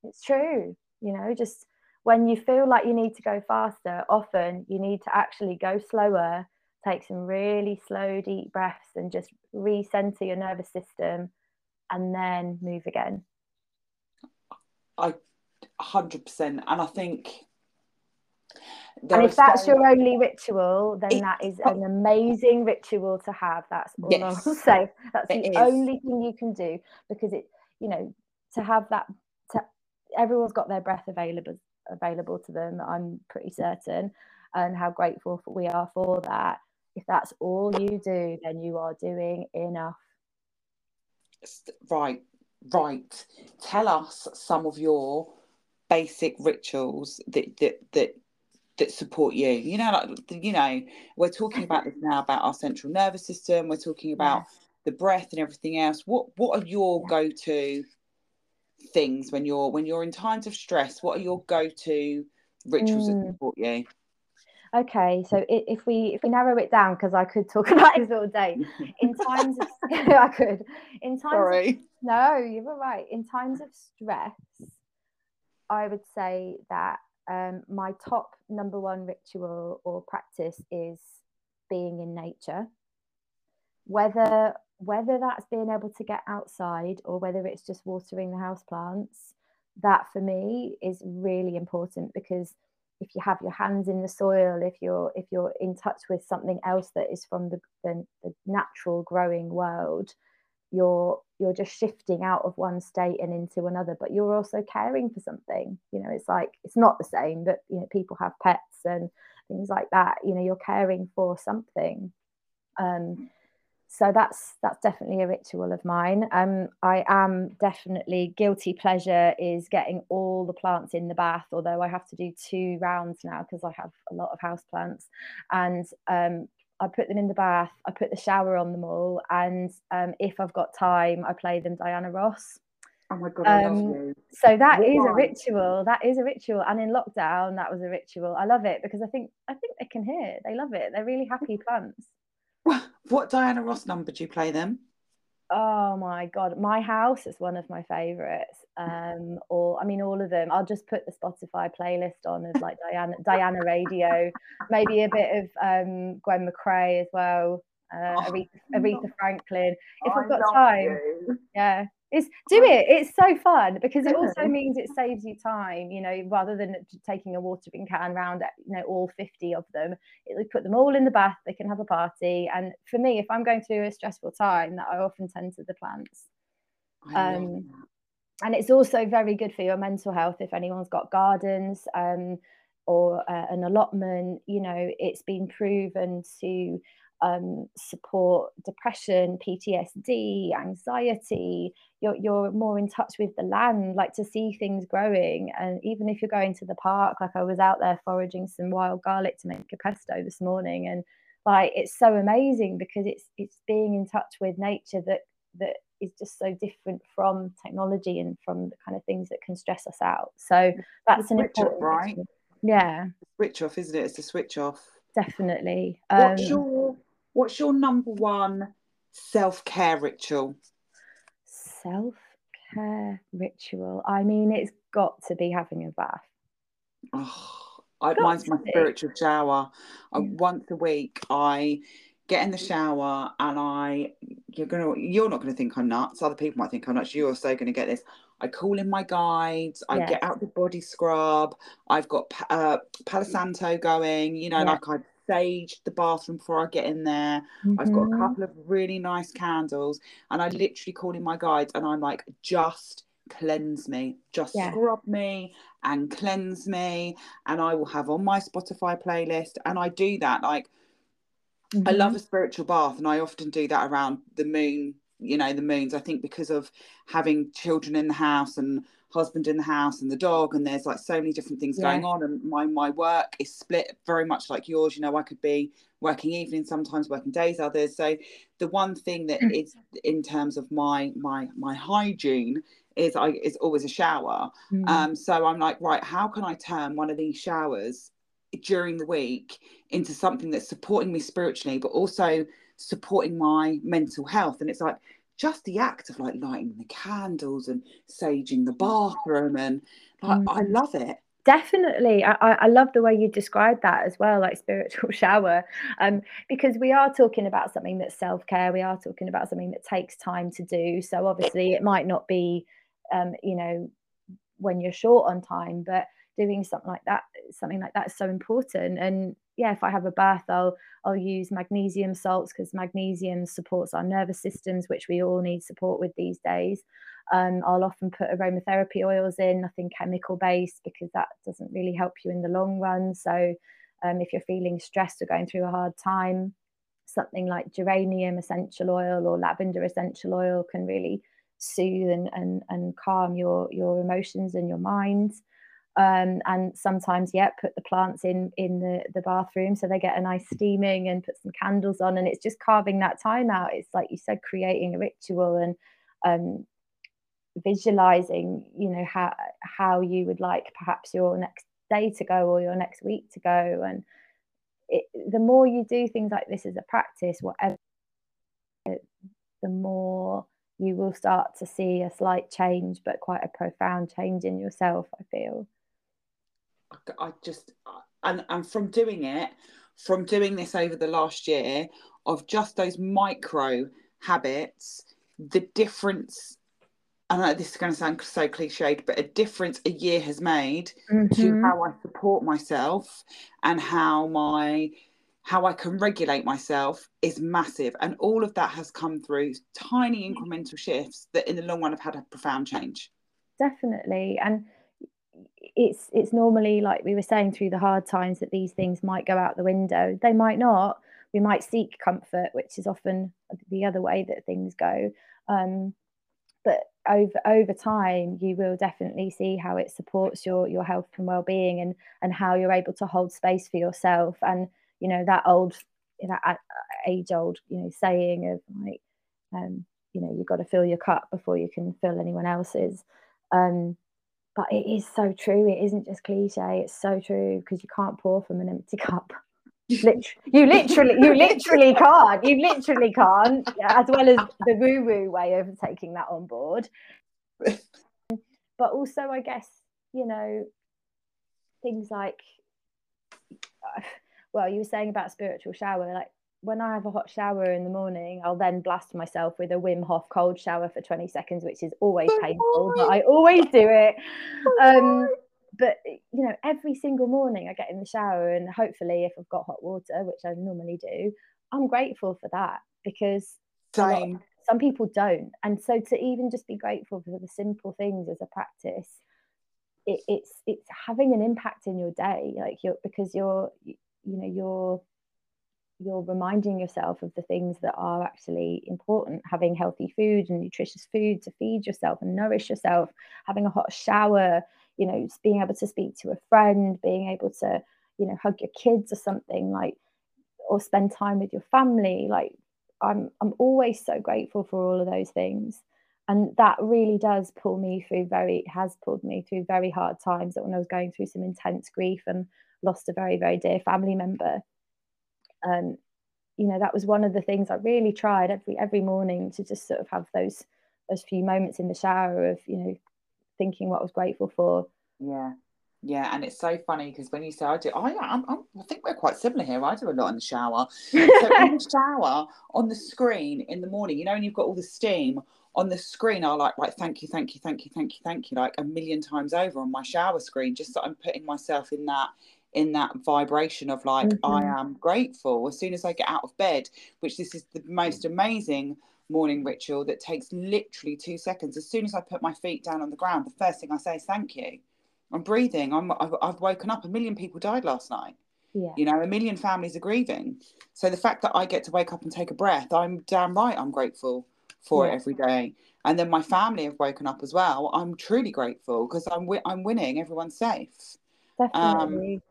it's true you know just when you feel like you need to go faster often you need to actually go slower take some really slow deep breaths and just recenter your nervous system and then move again. I 100% and i think and if that's so... your only ritual then it, that is an amazing ritual to have that's all yes, i'll [laughs] say. That's the is. only thing you can do because it you know to have that to, everyone's got their breath available available to them i'm pretty certain and how grateful we are for that if that's all you do then you are doing enough. Right right. Tell us some of your basic rituals that that that that support you. You know like you know we're talking about this now about our central nervous system. We're talking about yeah. the breath and everything else. What what are your yeah. go-to things when you're when you're in times of stress? What are your go-to rituals mm. that support you okay so if we if we narrow it down because i could talk [laughs] about this all day in times of [laughs] [laughs] i could in times Sorry. Of, no you were right in times of stress I would say that um, my top number one ritual or practice is being in nature. Whether whether that's being able to get outside or whether it's just watering the house plants, that for me is really important because if you have your hands in the soil, if you're if you're in touch with something else that is from the, the, the natural growing world, you're you're just shifting out of one state and into another but you're also caring for something. You know it's like it's not the same but you know people have pets and things like that. You know you're caring for something. Um so that's that's definitely a ritual of mine um i am definitely guilty pleasure is getting all the plants in the bath although i have to do two rounds now because i have a lot of house plants and um I put them in the bath, I put the shower on them all, and um, if I've got time, I play them Diana Ross. Oh my god, I um, love you. So that what is one? a ritual. That is a ritual, and in lockdown, that was a ritual. I love it because I think I think they can hear. They love it. They're really happy plants. [laughs] What Diana Ross number do you play them? Oh my god, my house is one of my favorites. Um, or I mean, all of them. I'll just put the Spotify playlist on of like Diana Diana Radio, maybe a bit of um, Gwen McCrae as well, uh, oh, Aretha, Aretha Franklin. If I I've got time, you. yeah, it's [laughs] do it. It's so fun because it also means it saves you time. You know, rather than taking a watering can around, you know, all fifty of them, it, would put them all in the bath. They can have a party. And for me, if I'm going through a stressful time, that I often tend to the plants. Um, and it's also very good for your mental health if anyone's got gardens um, or uh, an allotment. You know, it's been proven to um, support depression, PTSD, anxiety. You're, you're more in touch with the land, like to see things growing. And even if you're going to the park, like I was out there foraging some wild garlic to make a pesto this morning, and like it's so amazing because it's it's being in touch with nature that that is just so different from technology and from the kind of things that can stress us out. So that's an important off, right. Yeah, switch off, isn't it? It's a switch off. Definitely. Um, What's your What's your number one self care ritual? Self care ritual. I mean, it's got to be having a bath. Oh, I, mine's my be. spiritual shower. I, once a week, I get in the shower and I you're gonna you're not gonna think I'm nuts. Other people might think I'm nuts. You're so gonna get this. I call in my guides. I yes. get out the body scrub. I've got uh, Palo Santo going. You know, yes. like I sage the bathroom before I get in there. Mm-hmm. I've got a mm-hmm. couple of really nice candles, and I literally call in my guides, and I'm like, just cleanse me, just yeah. scrub me and cleanse me. And I will have on my Spotify playlist, and I do that like Mm-hmm. I love a spiritual bath, and I often do that around the moon. You know, the moons. I think because of having children in the house and husband in the house and the dog, and there's like so many different things yeah. going on. And my my work is split very much like yours. You know, I could be working evenings, sometimes working days, others. So the one thing that mm. in terms of my my my hygiene is I is always a shower. Mm. Um, so I'm like, right, how can I turn one of these showers during the week into something that's supporting me spiritually, but also supporting my mental health? And it's like just the act of like lighting the candles and saging the bathroom, and like, mm. I love it. Definitely. I, I love the way you described that as well like spiritual [laughs] shower um because we are talking about something that's self-care. We are talking about something that takes time to do. So obviously it might not be um you know when you're short on time but doing something like that something like that is so important. And yeah if i have a bath i'll i'll use magnesium salts because magnesium supports our nervous systems which we all need support with these days. Um, i'll often put aromatherapy oils in nothing chemical based because that doesn't really help you in the long run. So um, if you're feeling stressed or going through a hard time something like geranium essential oil or lavender essential oil can really soothe and, and, and calm your your emotions and your minds um, and sometimes yeah put the plants in in the the bathroom so they get a nice steaming and put some candles on and it's just carving that time out. It's like you said creating a ritual and um, visualizing you know how how you would like perhaps your next day to go or your next week to go. And it, the more you do things like this as a practice whatever the more you will start to see a slight change but quite a profound change in yourself i feel I just and and from doing it, from doing this over the last year, of just those micro habits, the difference. I know this is going to sound so cliched, but a difference a year has made mm-hmm. to how I support myself and how my how I can regulate myself is massive. And all of that has come through tiny incremental shifts that in the long run have had a profound change. Definitely. And it's it's normally like we were saying through the hard times that these things might go out the window. They might not. We might seek comfort which is often the other way that things go. Um, but over over time you will definitely see how it supports your your health and well-being and and how you're able to hold space for yourself. And you know that old that age old you know saying of like um you know you've got to fill your cup before you can fill anyone else's. Um but it is so true. It isn't just cliche. It's so true because you can't pour from an empty [laughs] cup. you literally, you [laughs] literally can't. You literally can't. As well as the woo-woo way of taking that on board. But also, I guess you know things like, [sighs] well, you were saying about spiritual shower. Like when I have a hot shower in the morning, I'll then blast myself with a Wim Hof cold shower for 20 seconds, which is always painful, but I always do it. Um, but you know, every single morning I get in the shower, and hopefully, if I've got hot water, which I normally do, I'm grateful for that because Same. some people don't. And so to even just be grateful for the simple things as a practice, it, it's it's having an impact in your day, like you're because you're you know you're you're reminding yourself of the things that are actually important having healthy food and nutritious food to feed yourself and nourish yourself having a hot shower you know being able to speak to a friend being able to you know hug your kids or something like or spend time with your family like i'm i'm always so grateful for all of those things. And that really does pull me through very has pulled me through very hard times that when i was going through some intense grief and lost a very very dear family member um, you know that was one of the things I really tried every every morning to just sort of have those those few moments in the shower of you know thinking what I was grateful for. Yeah, yeah, and it's so funny because when you say I do, I, I'm, I'm, i think we're quite similar here. I do a lot in the shower. [laughs] So in the shower, on the screen in the morning, you know, and you've got all the steam on the screen. I like, right, thank you, thank you, thank you, thank you, thank you, like a million times over on my shower screen, just so I'm putting myself in that in that vibration of like mm-hmm. i am grateful as soon as i get out of bed which this is the most amazing morning ritual that takes literally two seconds as soon as i put my feet down on the ground the first thing i say is thank you i'm breathing i'm i've, I've woken up a million people died last night Yeah. You know, a million families are grieving. So the fact that I get to wake up and take a breath, I'm damn right I'm grateful for Yeah. it every day. And then my family have woken up as well. I'm truly grateful because I'm wi- I'm winning. Everyone's safe. Definitely.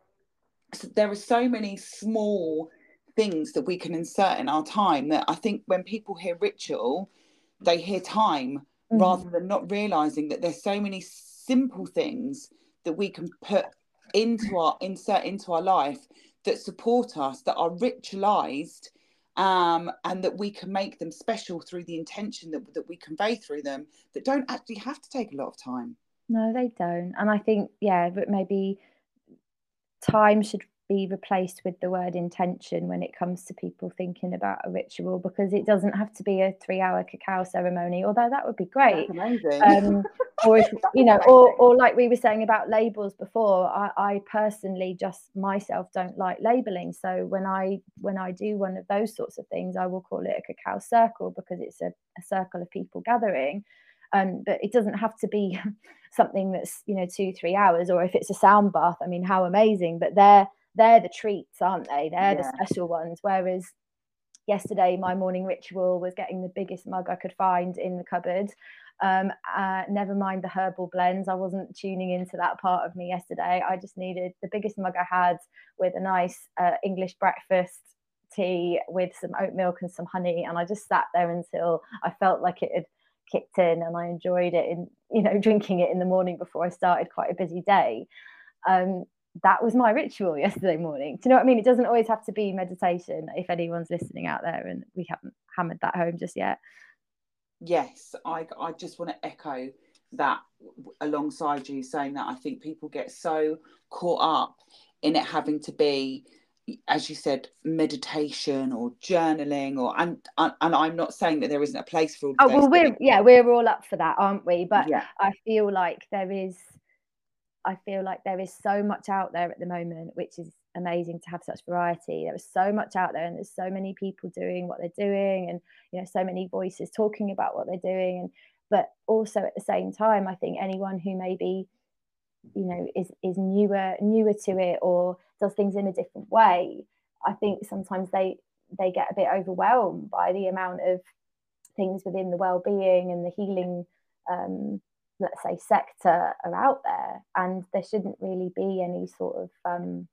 So there are so many small things that we can insert in our time that I think when people hear ritual, they hear time Mhm. rather than not realizing that there's so many simple things that we can put into our insert into our life that support us that are ritualized um, and that we can make them special through the intention that, that we convey through them that don't actually have to take a lot of time No, they don't. And I think, yeah, but maybe time should be replaced with the word intention when it comes to people thinking about a ritual because it doesn't have to be a three hour cacao ceremony, although that would be great. Um, [laughs] or if you know, or or like we were saying about labels before, I, I personally just myself don't like labeling. So when I when I do one of those sorts of things, I will call it a cacao circle because it's a, a circle of people gathering. Um, but it doesn't have to be [laughs] something that's you know two three hours, or if it's a sound bath. I mean, how amazing! But they're they're the treats, aren't they? They're the special ones. Whereas yesterday, my morning ritual was getting the biggest mug I could find in the cupboard. Um, uh, never mind the herbal blends. I wasn't tuning into that part of me yesterday. I just needed the biggest mug I had with a nice uh, English breakfast tea with some oat milk and some honey. And I just sat there until I felt like it had kicked in and I enjoyed it in, you know, [laughs] drinking it in the morning before I started quite a busy day. Um, that was my ritual [laughs] yesterday morning. Do you know what I mean? It doesn't always have to be meditation if anyone's listening out there and we haven't hammered that home just yet. yes i i just want to echo that alongside you saying that i think people get so caught up in it having to be as you said meditation or journaling or and and, and i'm not saying that there isn't a place for all Oh well, we're things. yeah, we're all up for that, aren't we? But yeah I feel like there is, I feel like there is so much out there at the moment, which is amazing to have such variety. There is so much out there, and there's so many people doing what they're doing, and you know, so many voices talking about what they're doing. And but also at the same time, I think anyone who maybe, you know, is is newer newer to it or does things in a different way, I think sometimes they they get a bit overwhelmed by the amount of things within the well-being and the healing um, let's say sector are out there. And there shouldn't really be any sort of um,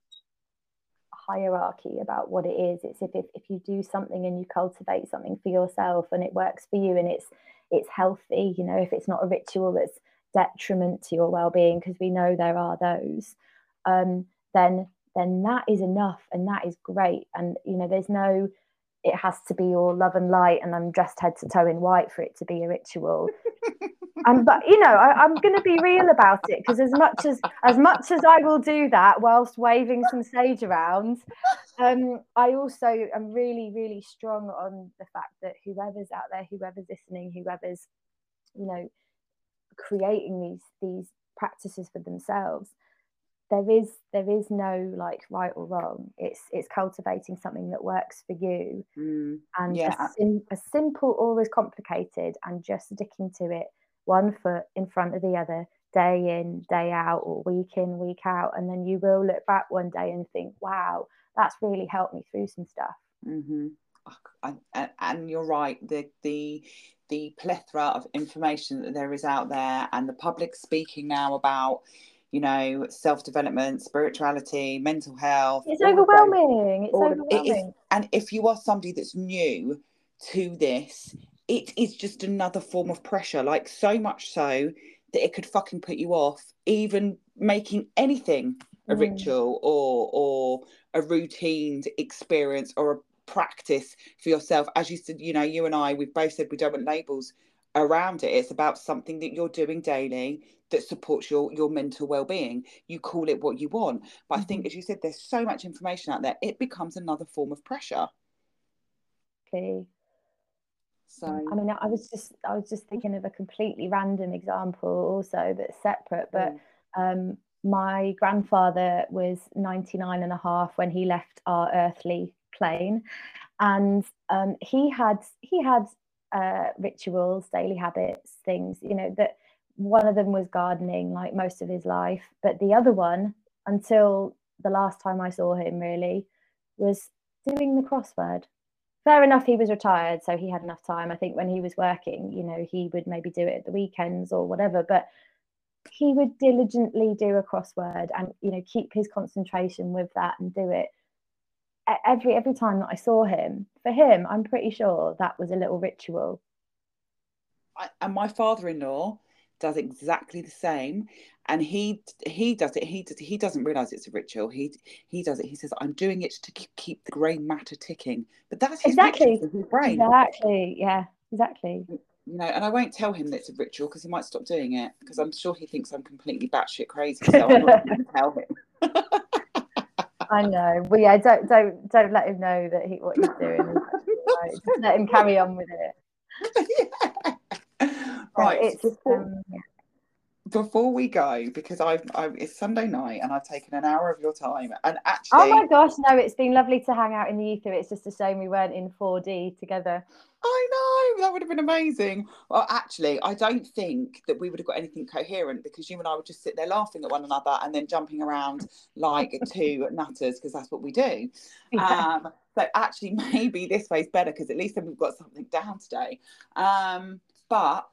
hierarchy about what it is. It's if, if if you do something and you cultivate something for yourself and it works for you and it's it's healthy you know if it's not a ritual that's detriment to your well-being because we know there are those um, then then that is enough and that is great. And you know there's no it has to be all love and light and i'm dressed head to toe in white for it to be a ritual. [laughs] And but you know I, i'm going to be real about it because as much as as much as i will do that whilst waving some sage around um i also am really really strong on the fact that whoever's out there whoever's listening whoever's you know creating these these practices for themselves there is there is no like right or wrong. It's it's cultivating something that works for you. Mm, and Yeah. as, sim- as simple or as complicated and just sticking to it one foot in front of the other day in day out or week in week out. And then you will look back one day and think wow that's really helped me through some stuff. Hmm and, and you're right the the the plethora of information that there is out there and the public speaking now about you know self-development spirituality mental health it's overwhelming it's of- it is- overwhelming. and if you are somebody that's new to this it is just another form of pressure like so much so that it could fucking put you off even making anything a Mm. ritual or or a routine experience or a practice for yourself. As you said you know you and i we've both said we don't want labels around it. It's about something that you're doing daily that supports your your mental well-being. You call it what you want. But i think Mhm. as you said there's so much information out there it becomes another form of pressure. Okay. so I mean, I was just I was just thinking of a completely random example also that's separate, but um, my grandfather was 99 and a half when he left our earthly plane, and um, he had he had uh, rituals, daily habits, things you know that one of them was gardening like most of his life, but the other one until the last time I saw him really was doing the crossword. Fair enough, he was retired, so he had enough time. I think when he was working, you know, he would maybe do it at the weekends or whatever, but he would diligently do a crossword and you know keep his concentration with that and do it every every time that I saw him. For him, I'm pretty sure that was a little ritual. I, and my father-in-law does exactly the same. And he he does it he does, he doesn't realize it's a ritual. He he does it. He says i'm doing it to keep the grey matter ticking. But that's exactly. his brain. Exactly. Yeah exactly. You know and i won't tell him that it's a ritual because he might stop doing it because i'm sure he thinks i'm completely batshit crazy so i'm not going [laughs] to tell him. I know. Well, yeah, don't don't don't let him know that he what he's doing. Right. [laughs] Just let him carry on with it. [laughs] Right. It's um, yeah before we go, because I've, I've, it's Sunday night and I've taken an hour of your time, and actually, oh my gosh, no, it's been lovely to hang out in the ether. It's just a shame we weren't in 4D together. I know that would have been amazing. Well, actually, I don't think that we would have got anything coherent because you and I would just sit there laughing at one another and then jumping around like [laughs] two nutters because that's what we do. Yeah. Um, so actually, [laughs] maybe this way's better because at least then we've got something down today. Um, but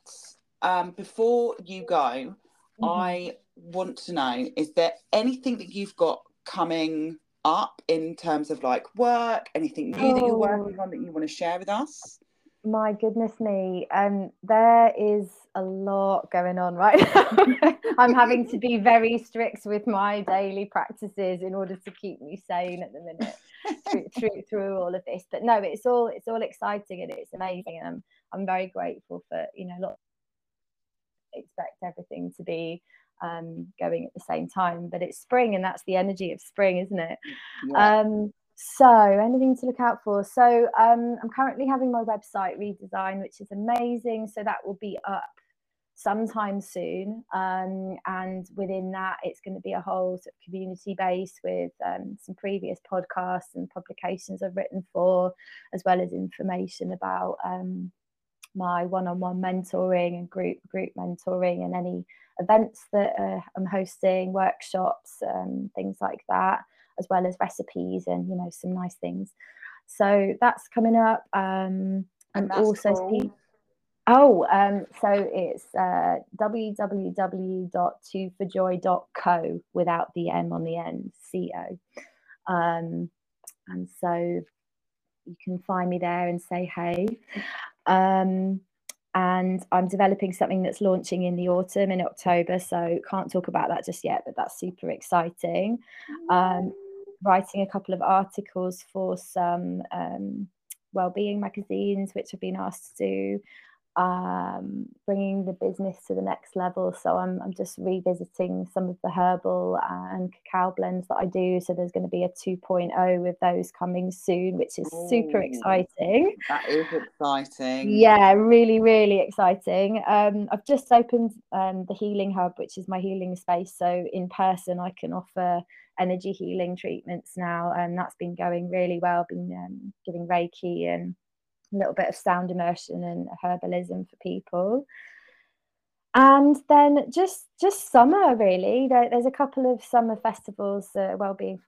um, before you go, mm-hmm. I want to know is there anything that you've got coming up in terms of like work, anything new oh. that you're working on that you want to share with us? My goodness me, um, there is a lot going on right [laughs] now. I'm having to be very strict with my daily practices in order to keep me sane at the minute through, [laughs] through, through all of this. But no, it's all it's all exciting and it's amazing, and I'm I'm very grateful for you know lots expect everything to be um, going at the same time. But it's spring, and that's the energy of spring, isn't it? Yeah. Um, so, anything to look out for? So, um, I'm currently having my website redesign, which is amazing. So, that will be up sometime soon. Um, and within that, it's going to be a whole sort of community base with um, some previous podcasts and publications I've written for, as well as information about um, my one-on-one mentoring and group group mentoring and any events that uh, I'm hosting, workshops, um, things like that, as well as recipes and you know some nice things. So that's coming up, um, and, and also cool. oh, um, so it's uh, www.twoforjoy.co without the m on the end, co, um, and so you can find me there and say hey. Um, and I'm developing something that's launching in the autumn in October. So can't talk about that just yet, but that's super exciting. Um, writing a couple of articles for some um, well-being magazines, which I've been asked to do um, bringing the business to the next level. So I'm, I'm just revisiting some of the herbal and cacao blends that I do. So there's going to be a 2.0 with those coming soon, which is Ooh, super exciting. That is exciting. Yeah, really, really exciting. Um, I've just opened um, the Healing Hub, which is my healing space. So in person, I can offer energy healing treatments now, and that's been going really well. Been um, giving Reiki and a little bit of sound immersion and herbalism for people. And then just just summer really. There, there's a couple of summer festivals uh, well-being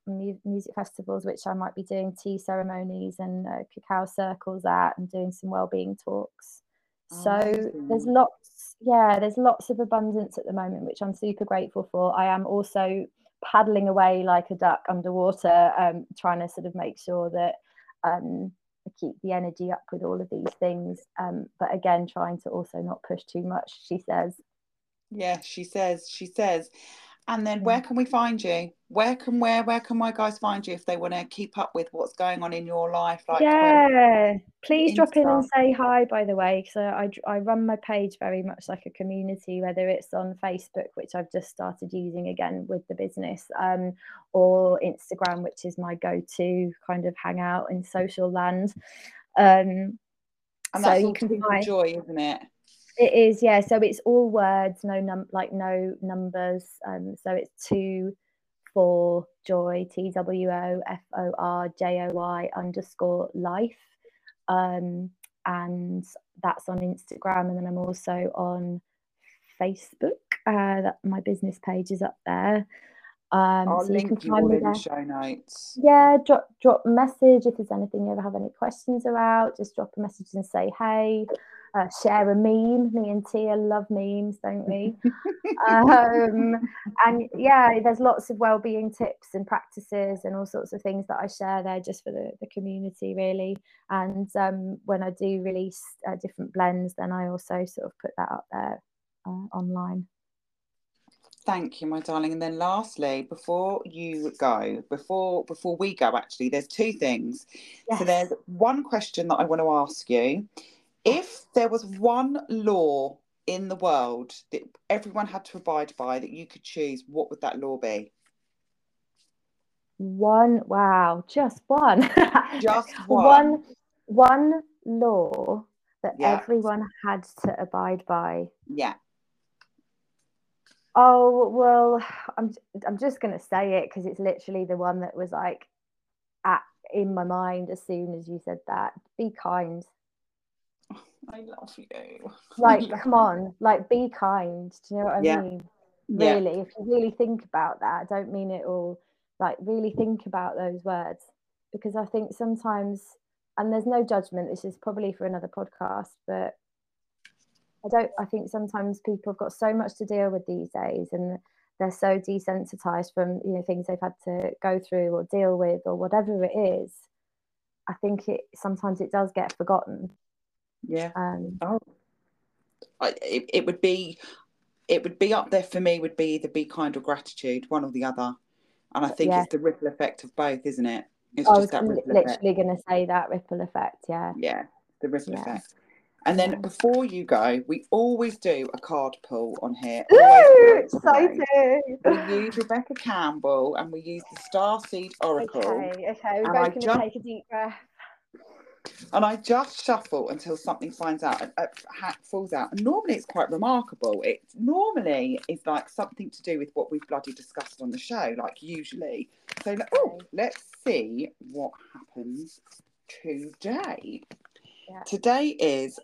music festivals which i might be doing tea ceremonies and uh, cacao circles at and doing some well-being talks. Oh, so there's lots yeah there's lots of abundance at the moment which i'm super grateful for. I am also paddling away like a duck underwater um, trying to sort of make sure that um, keep the energy up with all of these things. Um, but again, trying to also not push too much, she says. Yeah, she says, she says. And then where can we find you? Where can where where can my guys find you if they want to keep up with what's going on in your life? Like yeah, please drop in and say hi. By the way, because I, I run my page very much like a community, whether it's on Facebook, which I've just started using again with the business, um, or Instagram, which is my go-to kind of hangout in social land. Um, and so you can find joy, isn't it? It is, yeah. So it's all words, no num like no numbers. Um, so it's two for joy, T W O F O R J O Y underscore life. Um, and that's on Instagram. And then I'm also on Facebook. Uh, that my business page is up there. Um, I'll so link you can find you all in the show notes. Yeah, drop drop message if there's anything you ever have any questions about. Just drop a message and say hey. Uh, share a meme. Me and Tia love memes, don't we? [laughs] um, and yeah, there's lots of well-being tips and practices and all sorts of things that I share there just for the, the community, really. And um, when I do release uh, different blends, then I also sort of put that up there uh, online. Thank you, my darling. And then lastly, before you go, before before we go, actually, there's two things. Yes. So there's one question that I want to ask you. If there was one law in the world that everyone had to abide by that you could choose, what would that law be? One wow, just one. [laughs] just one. One one law that yeah. everyone had to abide by. Yeah. Oh well, I'm I'm just gonna say it because it's literally the one that was like at in my mind as soon as you said that. Be kind. I love you. Like, [laughs] come on, like be kind. Do you know what I yeah. mean? Really, yeah. if you really think about that, I don't mean it all. Like, really think about those words because I think sometimes, and there's no judgment. This is probably for another podcast, but I don't. I think sometimes people have got so much to deal with these days, and they're so desensitized from you know things they've had to go through or deal with or whatever it is. I think it sometimes it does get forgotten. Yeah. Um, oh, I, it, it would be it would be up there for me. Would be either be kind or gratitude, one or the other. And I think yeah. it's the ripple effect of both, isn't it? It's I was literally going to say that ripple effect. Yeah. Yeah, the ripple yeah. effect. And then before you go, we always do a card pull on here. Ooh, exciting. [laughs] We use Rebecca Campbell and we use the Starseed Oracle. Okay, okay. We're both going to take a deep breath. And I just shuffle until something finds out, uh, a, a hat falls out. And normally it's quite remarkable. It normally is like something to do with what we've bloody discussed on the show, like usually. So, oh, let's see what happens today. Yeah. Today is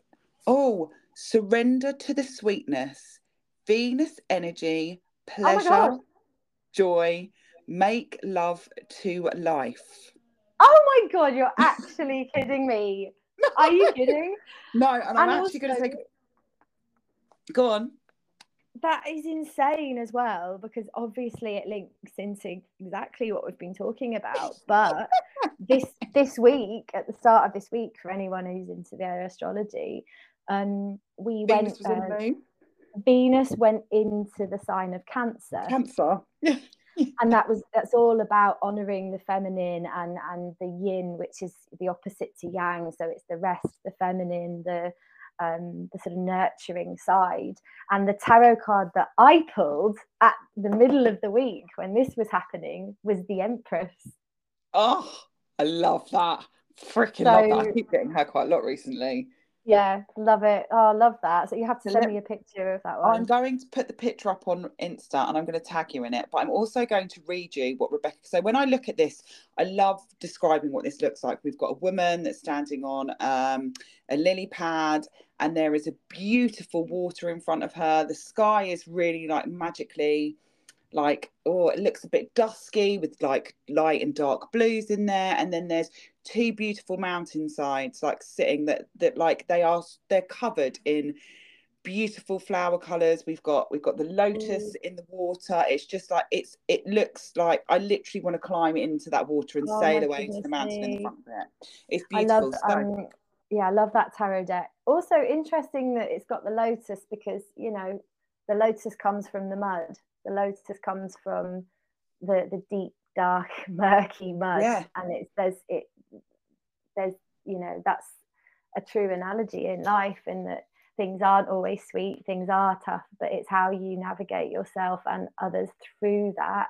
Oh, surrender to the sweetness, Venus energy, oh pleasure, oh joy, make love to life. Oh my god, you're [laughs] actually kidding me. Are you kidding? [laughs] No, and I'm and actually going to take. Go on. That is insane as well, because obviously it links into exactly what we've been talking about. But [laughs] this this week, at the start of this week, for anyone who's into their astrology, um, we Venus went. Uh, Venus went into the sign of Cancer. Cancer. And that was that's all about honoring the feminine and and the yin which is the opposite to yang. So it's the rest the feminine the um, the sort of nurturing side. And the tarot card that i pulled at the middle of the week when this was happening was the empress. Oh i love that. Freaking so, love that. I keep getting her quite a lot recently yeah, love it. Oh, I love that. So you have to send me a picture of that one. I'm going to put the picture up on Insta and I'm going to tag you in it. But I'm also going to read you what Rebecca. So when I look at this, I love describing what this looks like. We've got a woman that's standing on um, a lily pad, and there is a beautiful water in front of her. The sky is really like magically like oh it looks a bit dusky with like light and dark blues in there. And then there's two beautiful mountainsides like sitting that that like they are they're covered in beautiful flower colors. We've got we've got the lotus mm. in the water. It's just like it's it looks like i literally want to climb into that water and oh, sail away to the mountain in front of it. it's beautiful I love, so, um, yeah i love that tarot deck. Also interesting that it's got the lotus because you know the lotus comes from the mud the lotus comes from the the deep dark [laughs] murky mud yeah. and it's there's it there's you know that's a true analogy in life in that things aren't always sweet things are tough but it's how you navigate yourself and others through that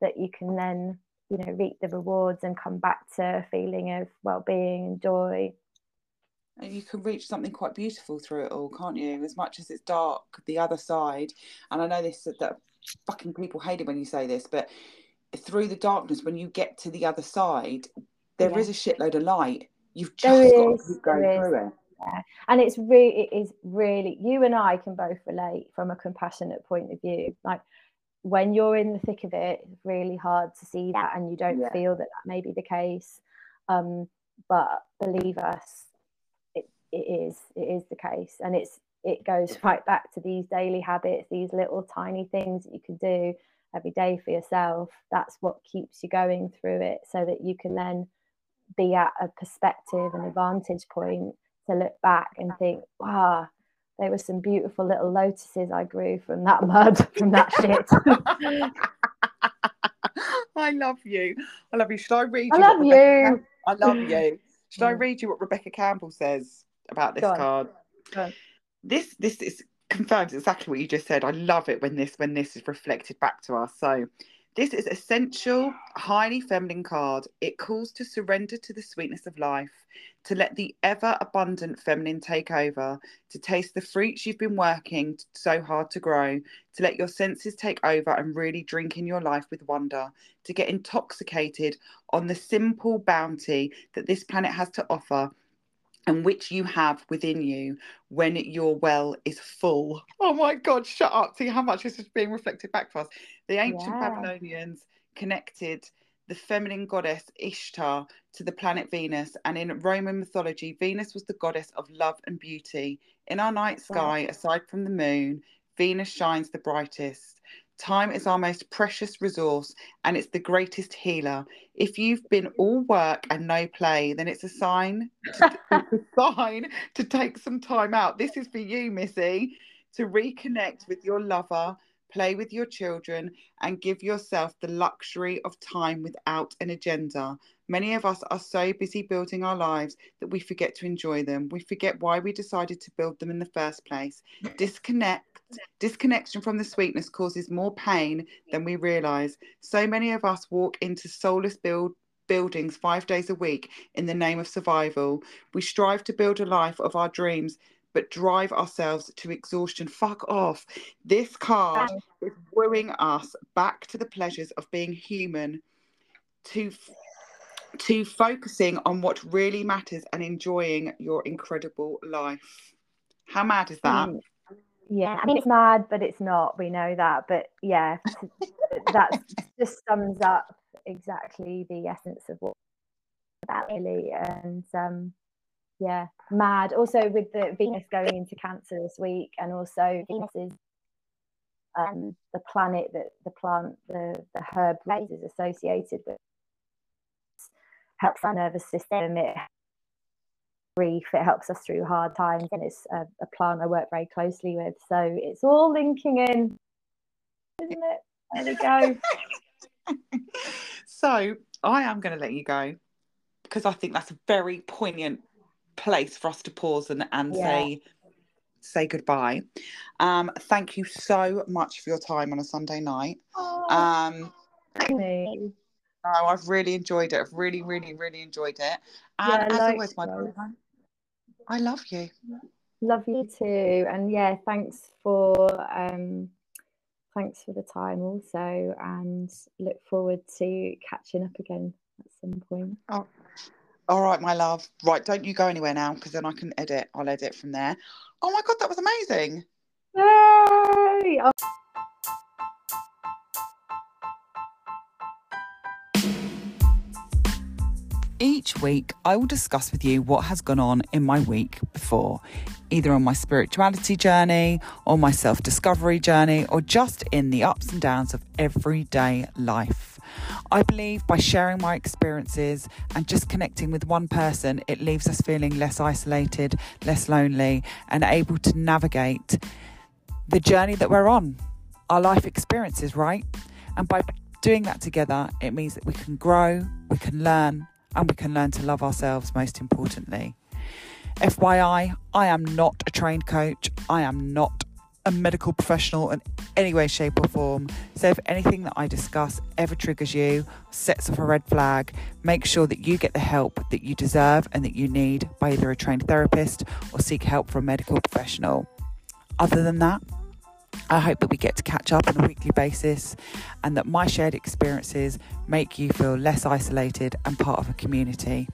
that you can then you know reap the rewards and come back to a feeling of well-being and joy you can reach something quite beautiful through it all can't you as much as it's dark the other side and i know this that fucking people hate it when you say this but through the darkness when you get to the other side there yeah. is a shitload of light. You've just there got is, to keep going through it. Yeah. And it's really, it is really, you and I can both relate from a compassionate point of view. Like, when you're in the thick of it, it's really hard to see that, and you don't Yeah. feel that that may be the case. Um, but believe us, it, is it is the case, and it's it goes right back to these daily habits, these little tiny things that you can do every day for yourself. That's what keeps you going through it, so that you can then be at a perspective and a vantage point to look back and think, wow, there were some beautiful little lotuses I grew from that [laughs] mud, from that shit. [laughs] I love you. I love you. Should I read I you? love you. I love you. [clears throat] Should I Mm. read you what Rebecca Campbell says about this Go card? Go. This this is confirms exactly what you just said. I love it when this when this is reflected back to us. So this is essential, highly feminine card. It calls to surrender to the sweetness of life, to let the ever abundant feminine take over, to taste the fruits you've been working so hard to grow, to let your senses take over and really drink in your life with wonder, to get intoxicated on the simple bounty that this planet has to offer and which you have within you when your well is full. Oh my God, shut up. See how much this is being reflected back to us. The ancient Yeah. Babylonians connected the feminine goddess Ishtar to the planet Venus, and in Roman mythology, Venus was the goddess of love and beauty. In our night sky, aside from the moon, Venus shines the brightest. Time is our most precious resource and it's the greatest healer. If you've been all work and no play, then it's a sign to, [laughs] it's a sign to take some time out. This is for you, Missy, to reconnect with your lover, play with your children, and give yourself the luxury of time without an agenda. Many of us are so busy building our lives that we forget to enjoy them. We forget why we decided to build them in the first place. Disconnect. Disconnection from the sweetness causes more pain than we realize. So many of us walk into soulless build buildings five days a week in the name of survival. We strive to build a life of our dreams, but drive ourselves to exhaustion. Fuck off. This card is wooing us back to the pleasures of being human, to to focusing on what really matters and enjoying your incredible life. How mad is that? Mm. Yeah, I mean it's mad, but it's not. We know that, but yeah, [laughs] that just sums up exactly the essence of what about really. And um, yeah, mad. Also with the Venus going into Cancer this week, and also Venus is um, the planet that the plant, the the herb is associated with. Helps our nervous system. It grief. It helps us through hard times, and it's a, a plant I work very closely with. So it's all linking in, isn't it? There we go. [laughs] so I am going to let you go because I think that's a very poignant place for us to pause and, and Yeah. say say goodbye. Um, thank you so much for your time on a Sunday night. Oh, Um, no, I've really enjoyed it. I've really, really, really enjoyed it. Yeah, And as always, my darling, I love you. Love you too, and yeah, thanks for um, thanks for the time also, and look forward to catching up again at some point. All right, my love. Right, don't you go anywhere now because then I can edit. I'll edit from there. Oh my God, that was amazing. Yay! Oh, Each week, I will discuss with you what has gone on in my week before, either on my spirituality journey, or my self discovery journey, or just in the ups and downs of everyday life. I believe by sharing my experiences and just connecting with one person, it leaves us feeling less isolated, less lonely, and able to navigate the journey that we're on, our life experiences, right? And by doing that together, it means that we can grow, we can learn, and we can learn to love ourselves most importantly. FYI, I am not a trained coach. I am not a medical professional in any way, shape, or form. So, if anything that I discuss ever triggers you, sets off a red flag, make sure that you get the help that you deserve and that you need by either a trained therapist or seek help from a medical professional. Other than that, I hope that we get to catch up on a weekly basis and that my shared experiences make you feel less isolated and part of a community.